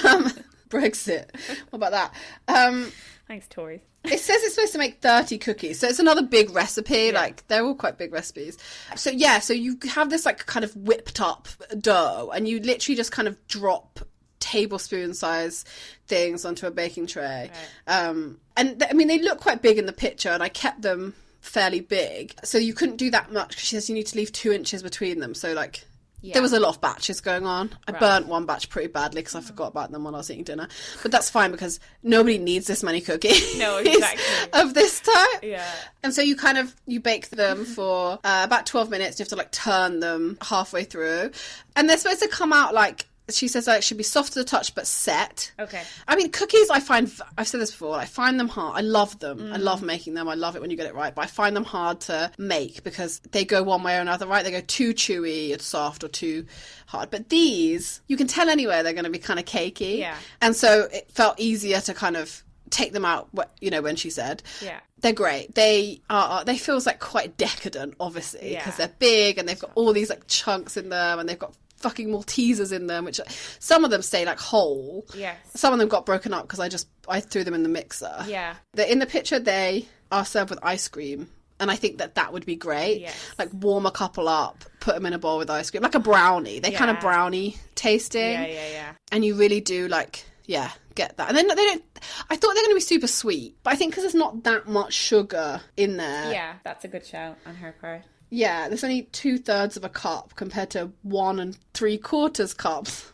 Speaker 3: um, Brexit. What about that? Um,
Speaker 2: Thanks, Tories.
Speaker 3: it says it's supposed to make 30 cookies so it's another big recipe like they're all quite big recipes so yeah so you have this like kind of whipped up dough and you literally just kind of drop tablespoon size things onto a baking tray um and th- i mean they look quite big in the picture and i kept them fairly big so you couldn't do that much because she says you need to leave two inches between them so like there was a lot of batches going on. I burnt one batch pretty badly because I forgot about them when I was eating dinner. But that's fine because nobody needs this many cookies.
Speaker 2: No, exactly.
Speaker 3: of this type.
Speaker 2: Yeah.
Speaker 3: And so you kind of you bake them for uh, about twelve minutes. You have to like turn them halfway through, and they're supposed to come out like she says like should be soft to the touch but set.
Speaker 2: Okay.
Speaker 3: I mean, cookies. I find I've said this before. I find them hard. I love them. I
Speaker 2: Mm.
Speaker 3: love making them. I love it when you get it right. But I find them hard to make because they go one way or another. Right? They go too chewy, it's soft, or too hard. But these, you can tell anywhere they're going to be kind of cakey.
Speaker 2: Yeah.
Speaker 3: And so it felt easier to kind of take them out. You know, when she said.
Speaker 2: Yeah.
Speaker 3: They're great. They are. They feels like quite decadent, obviously,
Speaker 2: Yeah.
Speaker 3: because they're big and they've got all these like chunks in them, and they've got fucking Maltesers in them, which some of them stay like whole.
Speaker 2: Yes.
Speaker 3: Some of them got broken up because I just I threw them in the mixer.
Speaker 2: Yeah.
Speaker 3: They're in the picture. They are served with ice cream, and I think that that would be great.
Speaker 2: Yes.
Speaker 3: Like warm a couple up, put them in a bowl with ice cream, like a brownie. They kind of brownie tasting.
Speaker 2: Yeah, yeah, yeah.
Speaker 3: And you really do like yeah get that. And then they don't. I thought they're going to be super sweet, but I think because there's not that much sugar in there.
Speaker 2: Yeah, that's a good shout on her part.
Speaker 3: Yeah, there's only two thirds of a cup compared to one and three quarters cups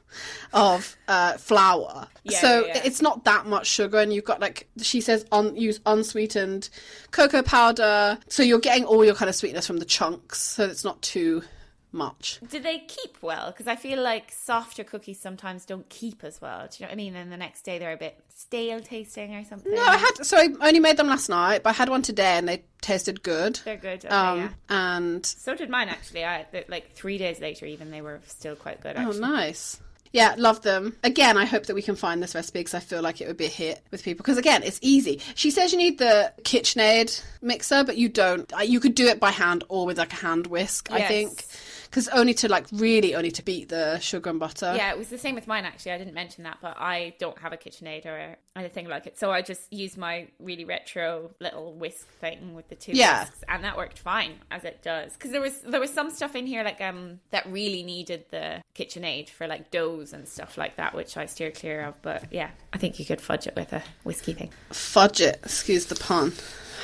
Speaker 3: of uh, flour.
Speaker 2: Yeah,
Speaker 3: so
Speaker 2: yeah, yeah.
Speaker 3: it's not that much sugar, and you've got like she says, un- use unsweetened cocoa powder. So you're getting all your kind of sweetness from the chunks, so it's not too much.
Speaker 2: Do they keep well? Because I feel like softer cookies sometimes don't keep as well. Do you know what I mean? And the next day they're a bit stale tasting or something.
Speaker 3: No, I had so I only made them last night, but I had one today, and they tasted good.
Speaker 2: They're good. Okay,
Speaker 3: Um,
Speaker 2: yeah.
Speaker 3: and
Speaker 2: So did mine actually. I like three days later, even they were still quite good.
Speaker 3: Oh, nice. Yeah, love them. Again, I hope that we can find this recipe because I feel like it would be a hit with people. Because again, it's easy. She says you need the KitchenAid mixer, but you don't. Uh, You could do it by hand or with like a hand whisk. I think because only to like really only to beat the sugar and butter.
Speaker 2: Yeah, it was the same with mine actually. I didn't mention that, but I don't have a KitchenAid or anything like it. So I just used my really retro little whisk thing with the two
Speaker 3: Yeah.
Speaker 2: whisks, and that worked fine as it does. Because there was there was some stuff in here like um that really needed the KitchenAid for like doughs and stuff like that, which I steer clear of. But yeah, I think you could fudge it with a whiskey thing.
Speaker 3: Fudge it. Excuse the pun.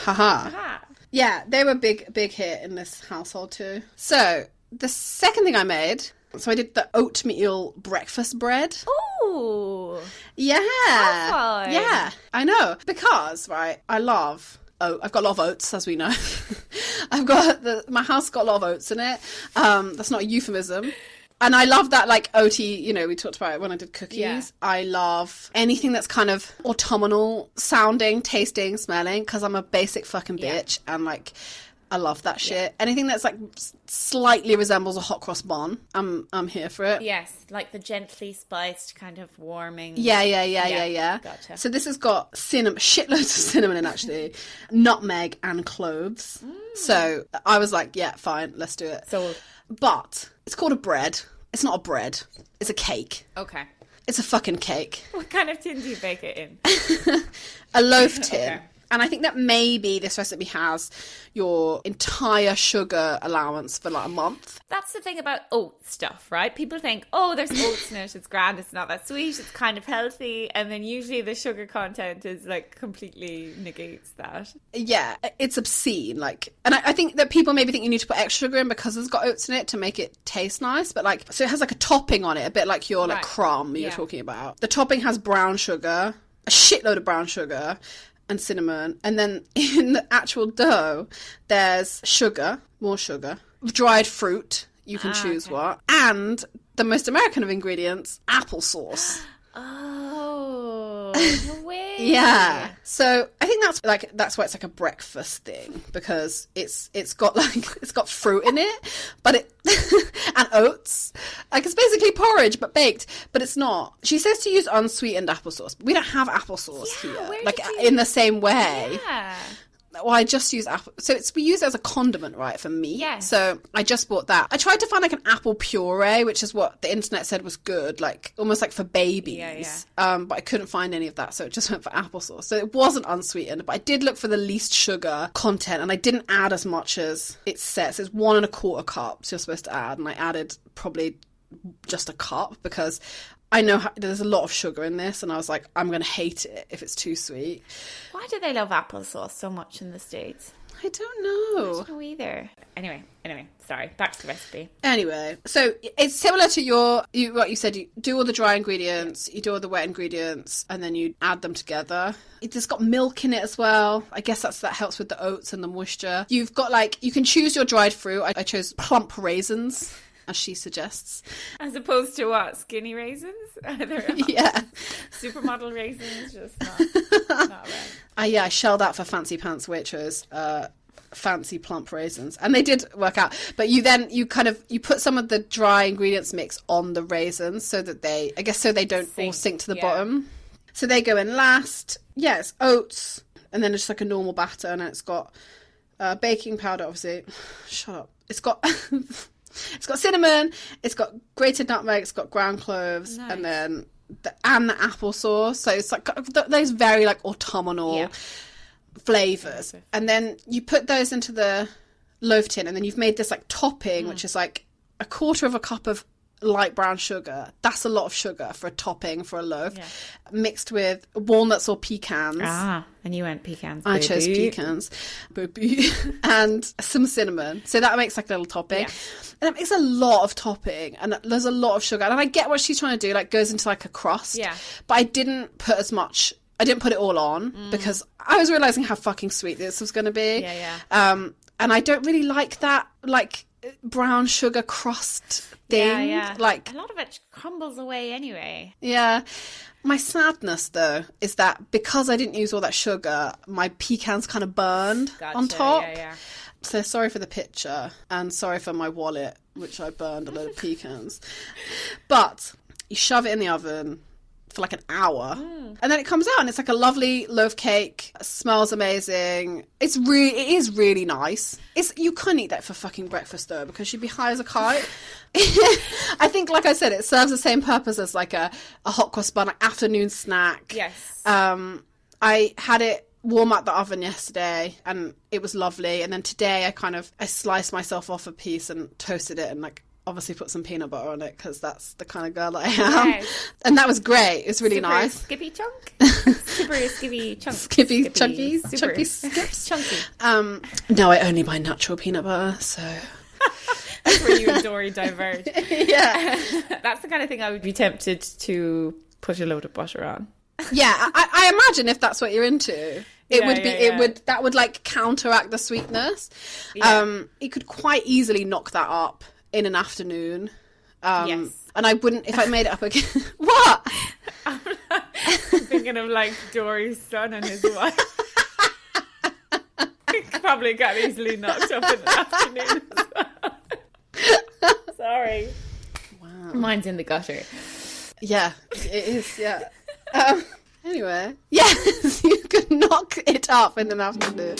Speaker 3: Haha.
Speaker 2: Ah,
Speaker 3: Yeah, they were big, big hit in this household too. So the second thing I made, so I did the oatmeal breakfast bread.
Speaker 2: ooh,
Speaker 3: Yeah. Yeah. I know. Because, right, I love oh I've got a lot of oats, as we know. I've got the my house got a lot of oats in it. Um, that's not a euphemism. And I love that like oaty, you know, we talked about it when I did cookies.
Speaker 2: Yeah.
Speaker 3: I love anything that's kind of autumnal sounding, tasting, smelling, because I'm a basic fucking
Speaker 2: Yeah.
Speaker 3: bitch and like I love that shit. Anything that's like slightly resembles a hot cross bun, I'm I'm here for it.
Speaker 2: yes, like the gently spiced kind of warming.
Speaker 3: Yeah, yeah, yeah,
Speaker 2: Yeah,
Speaker 3: yeah, yeah.
Speaker 2: gotcha.
Speaker 3: So this has got cinnamon, shitloads of cinnamon in actually, nutmeg and cloves. Mm. So I was like, yeah, fine, let's do it.
Speaker 2: So
Speaker 3: But it's called a bread. It's not a bread. It's a cake.
Speaker 2: okay,
Speaker 3: It's a fucking cake.
Speaker 2: what kind of tin do you bake it in?
Speaker 3: A loaf tin.
Speaker 2: Okay.
Speaker 3: And I think that maybe this recipe has your entire sugar allowance for like a month.
Speaker 2: That's the thing about oat stuff, right? People think, oh, there's oats in it, it's grand, it's not that sweet, it's kind of healthy. And then usually the sugar content is like completely negates that.
Speaker 3: Yeah, it's obscene. Like, and I, I think that people maybe think you need to put extra sugar in because it's got oats in it to make it taste nice. But like, so it has like a topping on it, a bit like your like
Speaker 2: Right.
Speaker 3: crumb you're
Speaker 2: Yeah.
Speaker 3: talking about. The topping has brown sugar, a shitload of brown sugar, and cinnamon. And then in the actual dough, there's sugar, more sugar, dried fruit. You can ah, choose what, and the most American of ingredients, applesauce.
Speaker 2: Oh, no way.
Speaker 3: Yeah. So I think that's like that's why it's like a breakfast thing because it's it's got like it's got fruit in it, but it and oats. Like it's basically porridge but baked, but it's not. She says to use unsweetened applesauce. But we don't have applesauce
Speaker 2: Yeah,
Speaker 3: here. Like
Speaker 2: you- uh,
Speaker 3: in the same way.
Speaker 2: Yeah.
Speaker 3: Well, I just use apple. So it's we use it as a condiment, right, for meat.
Speaker 2: Yeah.
Speaker 3: So I just bought that. I tried to find like an apple puree, which is what the internet said was good, like almost like for babies.
Speaker 2: Yeah, yeah.
Speaker 3: Um, but I couldn't find any of that, so it just went for applesauce. So it wasn't unsweetened, but I did look for the least sugar content, and I didn't add as much as it says. It's one and a quarter cups you're supposed to add, and I added probably just a cup because. I know how, there's a lot of sugar in this, and I was like, I'm going to hate it if it's too sweet.
Speaker 2: Why do they love applesauce so much in the States?
Speaker 3: I don't know.
Speaker 2: I don't know either. Anyway, anyway, sorry. Back to the recipe.
Speaker 3: Anyway, so it's similar to your you, what you said. You do all the dry ingredients, you do all the wet ingredients, and then you add them together. It's got milk in it as well. I guess that's that helps with the oats and the moisture. You've got like you can choose your dried fruit. I, I chose plump raisins, as she suggests.
Speaker 2: As opposed to what? Skinny raisins?
Speaker 3: Yeah,
Speaker 2: supermodel raisins, just not, not right.
Speaker 3: I yeah, I shelled out for fancy pants Waitrose. Uh, fancy plump raisins and they did work out but you then you kind of you put some of the dry ingredients mix on the raisins so that they i guess so they don't all
Speaker 2: Sink,
Speaker 3: sink to the
Speaker 2: yeah.
Speaker 3: bottom so they go in last yeah oats and then it's like a normal batter and it's got uh, baking powder obviously shut up it's got it's got cinnamon it's got grated nutmeg it's got ground cloves
Speaker 2: Nice.
Speaker 3: and then the, and the apple sauce. so it's like th- those very like autumnal
Speaker 2: Yeah.
Speaker 3: flavors and then you put those into the loaf tin and then you've made this like topping
Speaker 2: Mm.
Speaker 3: which is like a quarter of a cup of light brown sugar that's a lot of sugar for a topping for a loaf mixed with walnuts or pecans
Speaker 2: Ah, and you went pecans.
Speaker 3: I chose
Speaker 2: baby.
Speaker 3: pecans, and some cinnamon. So that makes like a little topping.
Speaker 2: Yeah.
Speaker 3: And that makes a lot of topping. And there's a lot of sugar. And I get what she's trying to do, like goes into like a crust.
Speaker 2: Yeah.
Speaker 3: But I didn't put as much. I didn't put it all on because I was realizing how fucking sweet this was going to be.
Speaker 2: Mm. Yeah,
Speaker 3: yeah. Um, and I don't really like that, like brown sugar crust thing.
Speaker 2: Yeah, yeah.
Speaker 3: Like
Speaker 2: a lot of it crumbles away anyway.
Speaker 3: yeah. My sadness, though, is that because I didn't use all that sugar, my pecans kind of burned on top.
Speaker 2: yeah, yeah.
Speaker 3: So sorry for the picture and sorry for my wallet, which I burned a load of pecans. But you shove it in the oven for like an hour
Speaker 2: Mm.
Speaker 3: and then it comes out and it's like a lovely loaf cake smells amazing it's really it is really nice it's you couldn't eat that for fucking breakfast though because you'd be high as a kite i think like i said it serves the same purpose as like a, a hot cross bun like afternoon snack
Speaker 2: Yes.
Speaker 3: um, I had it warm at the oven yesterday, and it was lovely. And then today, I kind of I sliced myself off a piece and toasted it, and like obviously put some peanut butter on it because that's the kind of girl that I am.
Speaker 2: Yes.
Speaker 3: And that was great. It's really
Speaker 2: Super
Speaker 3: nice.
Speaker 2: Skippy chunk. Super skippy chunk.
Speaker 3: Skippy, chunky,
Speaker 2: super.
Speaker 3: chunky skips.
Speaker 2: chunky.
Speaker 3: Um, no, I only buy natural peanut butter, so
Speaker 2: That's where you and Dorie diverge.
Speaker 3: yeah,
Speaker 2: That's the kind of thing I would be tempted to put a load of butter on.
Speaker 3: yeah. I, I imagine if that's what you're into, it
Speaker 2: Yeah,
Speaker 3: would be.
Speaker 2: yeah,
Speaker 3: It would that would like counteract the sweetness.
Speaker 2: Yeah.
Speaker 3: Um, you could quite easily knock that up in an afternoon. Um,
Speaker 2: Yes.
Speaker 3: And I wouldn't if I made it up again. what?
Speaker 2: I'm Thinking of like Dorie's son and his wife. Probably got easily knocked up in the afternoon. well. Sorry.
Speaker 3: Wow.
Speaker 2: Mine's in the gutter.
Speaker 3: Yeah, it is. Yeah. Um, anyway, yes, you could knock it up in an afternoon.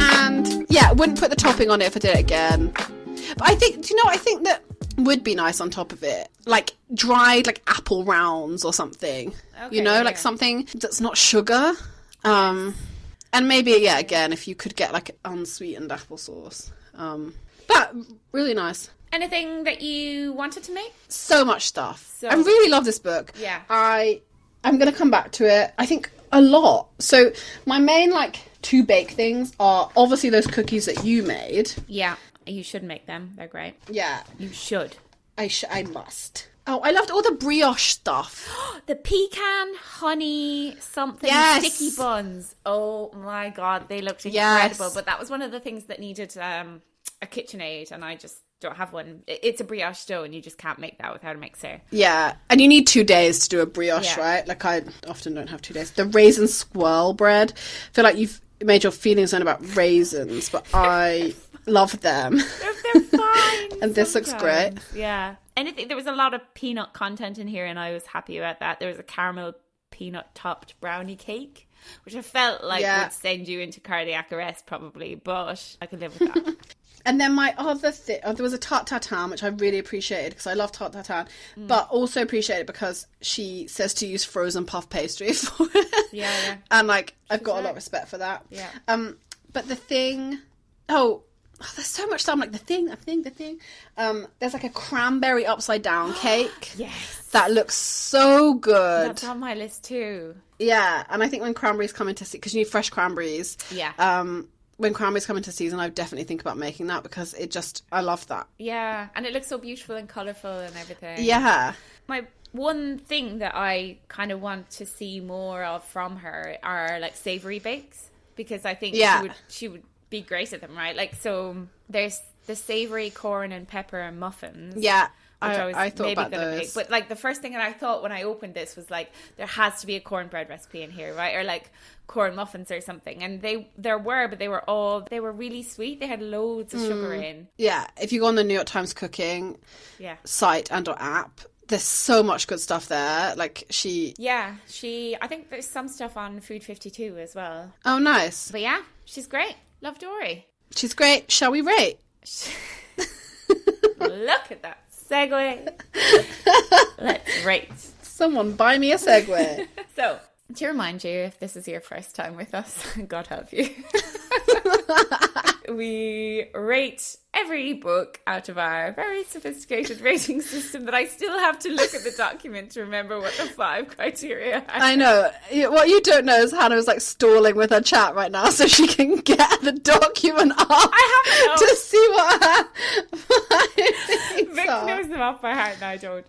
Speaker 3: And yeah, I wouldn't put the topping on it if I did it again. But I think, do you know, what? I think that would be nice on top of it. Like dried like apple rounds or something. you know,
Speaker 2: yeah.
Speaker 3: like something that's not sugar. Um and maybe yeah, again if you could get like unsweetened applesauce. Um but really nice.
Speaker 2: Anything that you wanted to make?
Speaker 3: So much stuff.
Speaker 2: So-
Speaker 3: I really love this book.
Speaker 2: Yeah.
Speaker 3: I I'm gonna come back to it. I think a lot. So my main like two bake things are obviously those cookies that you made.
Speaker 2: Yeah, you should make them. They're great.
Speaker 3: Yeah,
Speaker 2: You should.
Speaker 3: I sh- I must. Oh, I loved all the brioche stuff.
Speaker 2: The pecan honey something
Speaker 3: Yes.
Speaker 2: sticky buns. Oh my god, they looked
Speaker 3: Yes.
Speaker 2: incredible. But that was one of the things that needed um, a KitchenAid, and I just don't have one. It's a brioche dough, and you just can't make that without a mixer.
Speaker 3: Yeah, and you need two days to do a brioche,
Speaker 2: Yeah.
Speaker 3: right? Like I often don't have two days. The raisin swirl bread. I feel like you've made your feelings known about raisins, but I love them.
Speaker 2: They're fine.
Speaker 3: And this looks great.
Speaker 2: Yeah. Anything. There was a lot of peanut content in here, and I was happy about that. There was a caramel peanut topped brownie cake, which I felt like
Speaker 3: Yeah.
Speaker 2: would send you into cardiac arrest, probably, but I could live with that.
Speaker 3: And then my other thing, oh, there was a tart tatin, which I really appreciated because I love tart tatin, but also appreciate it because she says to use frozen puff pastry for it.
Speaker 2: Yeah, yeah.
Speaker 3: And like, I've got a lot of respect for that.
Speaker 2: Yeah.
Speaker 3: Um, but the thing, oh, oh, there's so much stuff. I'm like the thing, the thing, the thing. Um, there's like a cranberry upside down cake.
Speaker 2: yes.
Speaker 3: That looks so good.
Speaker 2: That's on my list too.
Speaker 3: Yeah, and I think when cranberries come into season, because you need fresh cranberries.
Speaker 2: Yeah.
Speaker 3: Um, when cranberries come into season, I definitely think about making that because it just, I love that.
Speaker 2: Yeah, and it looks so beautiful and colourful and everything.
Speaker 3: Yeah.
Speaker 2: My one thing that I kind of want to see more of from her are like savory bakes because I think
Speaker 3: Yeah.
Speaker 2: she would she would be great at them, right? Like so there's the savory corn and pepper and muffins.
Speaker 3: Yeah.
Speaker 2: Which
Speaker 3: I,
Speaker 2: I, was
Speaker 3: I thought
Speaker 2: maybe
Speaker 3: about
Speaker 2: gonna
Speaker 3: those.
Speaker 2: make. But like the first thing that I thought when I opened this was like there has to be a cornbread recipe in here, right? Or like corn muffins or something. And they there were, but they were all they were really sweet. They had loads of sugar
Speaker 3: Mm.
Speaker 2: in.
Speaker 3: yeah, if you go on the New York Times cooking
Speaker 2: Yeah.
Speaker 3: site and or app, there's so much good stuff there. Like she,
Speaker 2: Yeah, she. I think there's some stuff on Food 52 as well.
Speaker 3: oh nice,
Speaker 2: But yeah, she's great. Love Dorie.
Speaker 3: she's great. Shall we rate?
Speaker 2: Look at that segue. Let's rate.
Speaker 3: Someone buy me a Segway.
Speaker 2: So, to remind you, if this is your first time with us, God help you. We rate every book out of our very sophisticated rating system that I still have to look at the document to remember what the five criteria are.
Speaker 3: I know. What you don't know is Hannah is like stalling with her chat right now so she can get the document up
Speaker 2: I have
Speaker 3: to see what her
Speaker 2: Vic
Speaker 3: are.
Speaker 2: knows them off by heart and I don't.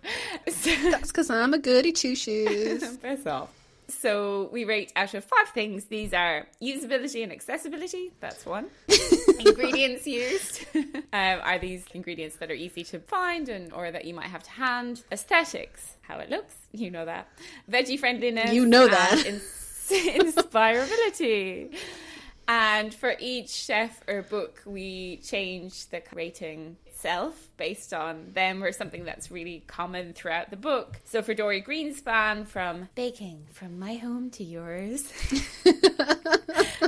Speaker 2: So,
Speaker 3: That's because I'm a goody two shoes.
Speaker 2: Piss off. So we rate out of five things. These are usability and accessibility. That's one. ingredients used. um, are these ingredients that are easy to find and or that you might have to hand? Aesthetics. How it looks. You know that. Veggie friendliness.
Speaker 3: You know that.
Speaker 2: and ins- inspirability. And for each chef or book, we change the rating itself based on them or something that's really common throughout the book. So for Dorie Greenspan, from baking from my home to yours,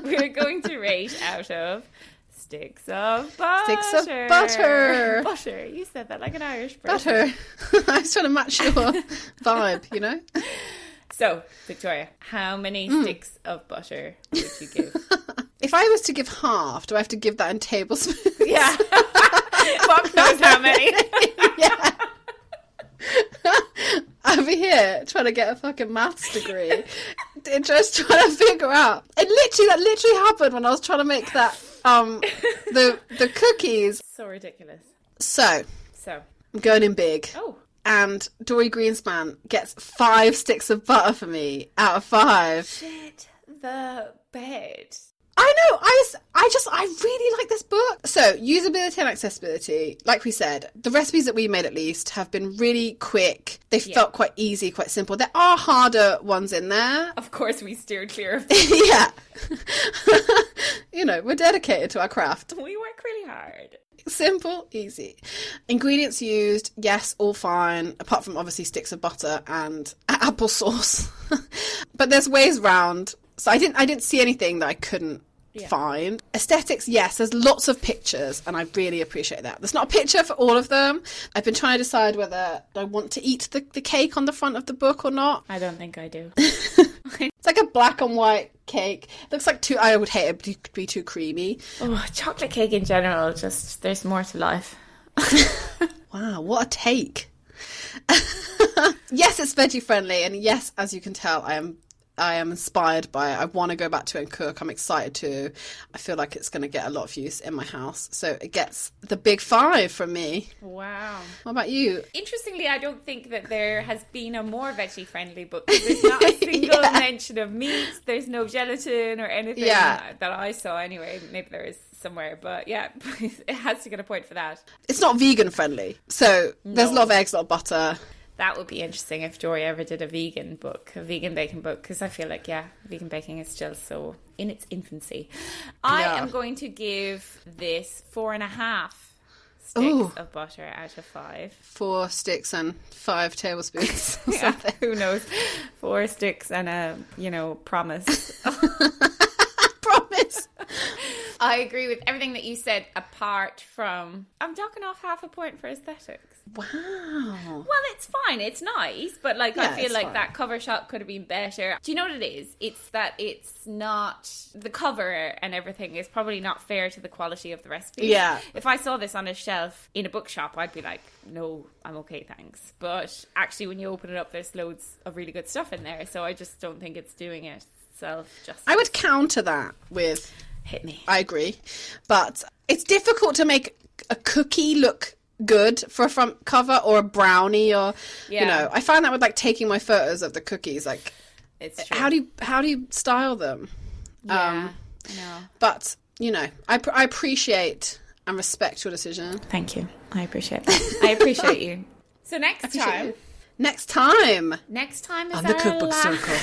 Speaker 2: we're going to rate out of sticks of butter.
Speaker 3: Sticks of butter.
Speaker 2: Butter. You said that like an Irish person.
Speaker 3: Butter. I was trying to match your vibe, you know?
Speaker 2: So, Victoria, how many
Speaker 3: Hmm.
Speaker 2: sticks of butter would you give?
Speaker 3: If I was to give half, do I have to give that in tablespoons?
Speaker 2: yeah. Fuck knows how many.
Speaker 3: yeah. Over here, trying to get a fucking maths degree, just trying to figure out. It literally, that literally happened when I was trying to make that, um, the the cookies.
Speaker 2: so ridiculous.
Speaker 3: So
Speaker 2: So,
Speaker 3: I'm going in big,
Speaker 2: oh,
Speaker 3: and Dorie Greenspan gets five sticks of butter for me out of five.
Speaker 2: shit the bed.
Speaker 3: I know. I, I just, I really like this book. So, usability and accessibility, like we said, the recipes that we made at least have been really quick. They felt quite easy, quite simple. There are harder ones in there.
Speaker 2: Of course, we steered clear of
Speaker 3: yeah. you know, we're dedicated to our craft.
Speaker 2: We work really hard.
Speaker 3: Simple, easy. Ingredients used, yes, all fine, apart from obviously sticks of butter and applesauce. but there's ways round. So I didn't I didn't see anything that I couldn't find. Aesthetics, yes, there's lots of pictures, and I really appreciate that. There's not a picture for all of them. I've been trying to decide whether I want to eat the, the cake on the front of the book or not.
Speaker 2: I don't think I do.
Speaker 3: It's like a black and white cake. It Looks like too. I would hate it to be too creamy.
Speaker 2: oh, chocolate cake in general, just there's more to life.
Speaker 3: Wow, what a take! yes, it's veggie friendly, and yes, as you can tell, I am. I am inspired by it. I want to go back to it and cook. I'm excited to. I feel like it's going to get a lot of use in my house. So it gets the big five from me.
Speaker 2: Wow.
Speaker 3: What about you?
Speaker 2: Interestingly, I don't think that there has been a more veggie friendly book. There's not a single
Speaker 3: Yeah.
Speaker 2: mention of meat. There's no gelatin or anything
Speaker 3: Yeah.
Speaker 2: that I saw anyway. Maybe there is somewhere, but yeah, it has to get a point for that.
Speaker 3: It's not vegan friendly. So there's a lot of eggs, a lot of butter.
Speaker 2: That would be interesting if Dorie ever did a vegan book, a vegan baking book, because I feel like, yeah, vegan baking is still so in its infancy. I
Speaker 3: Yeah.
Speaker 2: am going to give this four and a half sticks
Speaker 3: Ooh.
Speaker 2: of butter out of five.
Speaker 3: Four sticks and five tablespoons. or
Speaker 2: Yeah, who knows? Four sticks and a, you know, promise.
Speaker 3: Promise.
Speaker 2: I agree with everything that you said, apart from I'm docking off half a point for aesthetics.
Speaker 3: Wow.
Speaker 2: Well, it's fine. It's nice, but like I feel like
Speaker 3: fine.
Speaker 2: that cover shot could have been better. Do you know what it is? It's that it's not the cover and everything is probably not fair to the quality of the recipe.
Speaker 3: Yeah.
Speaker 2: If I saw this on a shelf in a bookshop, I'd be like, "No, I'm okay, thanks." But actually, when you open it up, there's loads of really good stuff in there. So I just don't think it's doing it itself justice.
Speaker 3: I would counter that with
Speaker 2: hit me.
Speaker 3: I agree. But it's difficult to make a cookie look good for a front cover or a brownie or you know, I find that with like taking my photos of the cookies like
Speaker 2: It's true.
Speaker 3: how do you how do you style them?
Speaker 2: Yeah.
Speaker 3: um,
Speaker 2: no.
Speaker 3: But, you know, I I appreciate and respect your decision.
Speaker 2: Thank you. I appreciate that. I appreciate you. So next
Speaker 3: Appreciate
Speaker 2: time,
Speaker 3: you. Next time
Speaker 2: next time is
Speaker 3: on the
Speaker 2: our
Speaker 3: cookbook
Speaker 2: la-
Speaker 3: circle.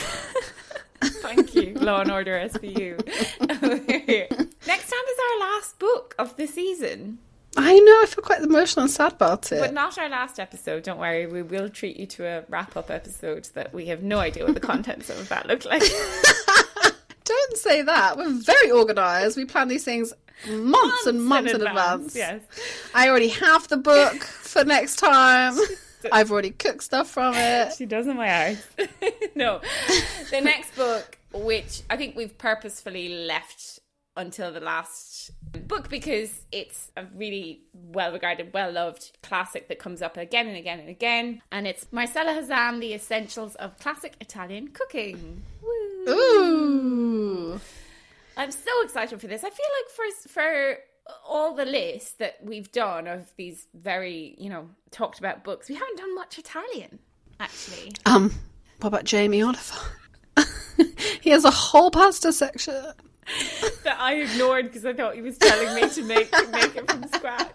Speaker 2: Thank you, Law and Order SVU. next time is our last book of the season,
Speaker 3: I know, I feel quite emotional and sad about it.
Speaker 2: but not our last episode. Don't worry, we will treat you to a wrap-up episode that we have no idea what the contents of that look like.
Speaker 3: Don't say that. We're very organised. We plan these things months, and months in advance.
Speaker 2: Yes.
Speaker 3: I already have the book for next time. I've already cooked stuff from it.
Speaker 2: She does in my eyes. no. The next book, which I think we've purposefully left until the last book because it's a really well regarded, well loved classic that comes up again and again and again. And it's Marcella Hazan, The Essentials of Classic Italian Cooking. Woo.
Speaker 3: Ooh.
Speaker 2: I'm so excited for this. I feel like for for all the lists that we've done of these very, you know, talked about books, we haven't done much Italian, actually.
Speaker 3: Um, what about Jamie Oliver? he has a whole pasta section.
Speaker 2: that I ignored because I thought he was telling me to make make it from scratch.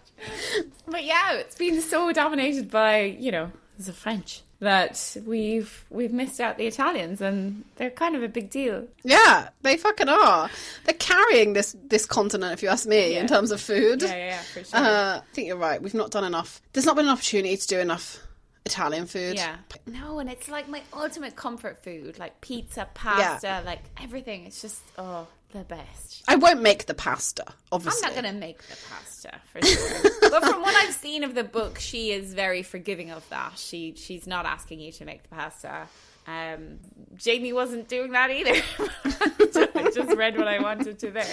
Speaker 2: But yeah, it's been so dominated by you know the French that we've we've missed out the Italians, and they're kind of a big deal.
Speaker 3: Yeah, they fucking are. They're carrying this this continent, if you ask me, in terms of food.
Speaker 2: Yeah, yeah, yeah for sure.
Speaker 3: Uh, I think you're right. We've not done enough. There's not been an opportunity to do enough Italian food.
Speaker 2: yeah, no, and it's like my ultimate comfort food, like pizza, pasta, like everything. It's just oh the best.
Speaker 3: I won't make the pasta, obviously.
Speaker 2: I'm not going to make the pasta for sure. but from what I've seen of the book, she is very forgiving of that. She she's not asking you to make the pasta. Um, Jamie wasn't doing that either. I just read what I wanted to there.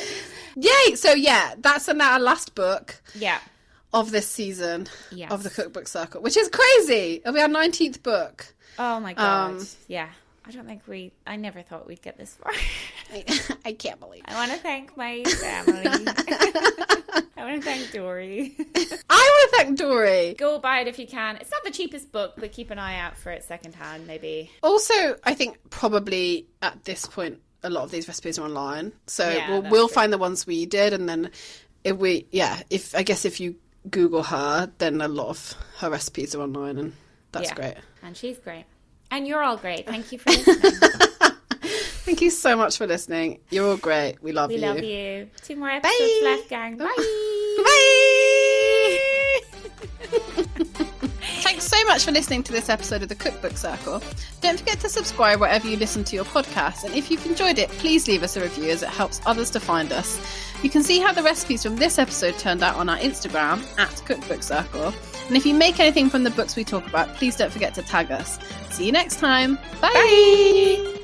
Speaker 3: Yay! So yeah, that's now our last book
Speaker 2: Yeah.
Speaker 3: of this season
Speaker 2: Yes.
Speaker 3: of the Cookbook Circle, which is crazy. It'll be our nineteenth book.
Speaker 2: Oh my god.
Speaker 3: Um,
Speaker 2: yeah. I don't think we. I never thought we'd get this far.
Speaker 3: I, I can't believe.
Speaker 2: I want to thank my family. I want to thank Dorie.
Speaker 3: I want to thank Dorie.
Speaker 2: Go buy it if you can. It's not the cheapest book, but keep an eye out for it secondhand, maybe.
Speaker 3: Also, I think probably at this point, a lot of these recipes are online, so
Speaker 2: Yeah,
Speaker 3: we'll, we'll find the ones we did, and then if we, yeah, if I guess if you Google her, then a lot of her recipes are online, and that's
Speaker 2: Yeah.
Speaker 3: great.
Speaker 2: And she's great. And you're all great. Thank you for listening.
Speaker 3: Thank you so much for listening. You're all great. We love
Speaker 2: we
Speaker 3: you.
Speaker 2: We love you. Two more episodes
Speaker 3: Bye.
Speaker 2: left, gang. Bye.
Speaker 3: Bye. Much for listening to this episode of the Cookbook Circle. Don't forget to subscribe wherever you listen to your podcast, and if you've enjoyed it, please leave us a review as it helps others to find us. You can see how the recipes from this episode turned out on our Instagram at Cookbook Circle. And if you make anything from the books we talk about, please don't forget to tag us. See you next time. Bye. Bye.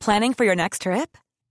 Speaker 4: Planning for your next trip?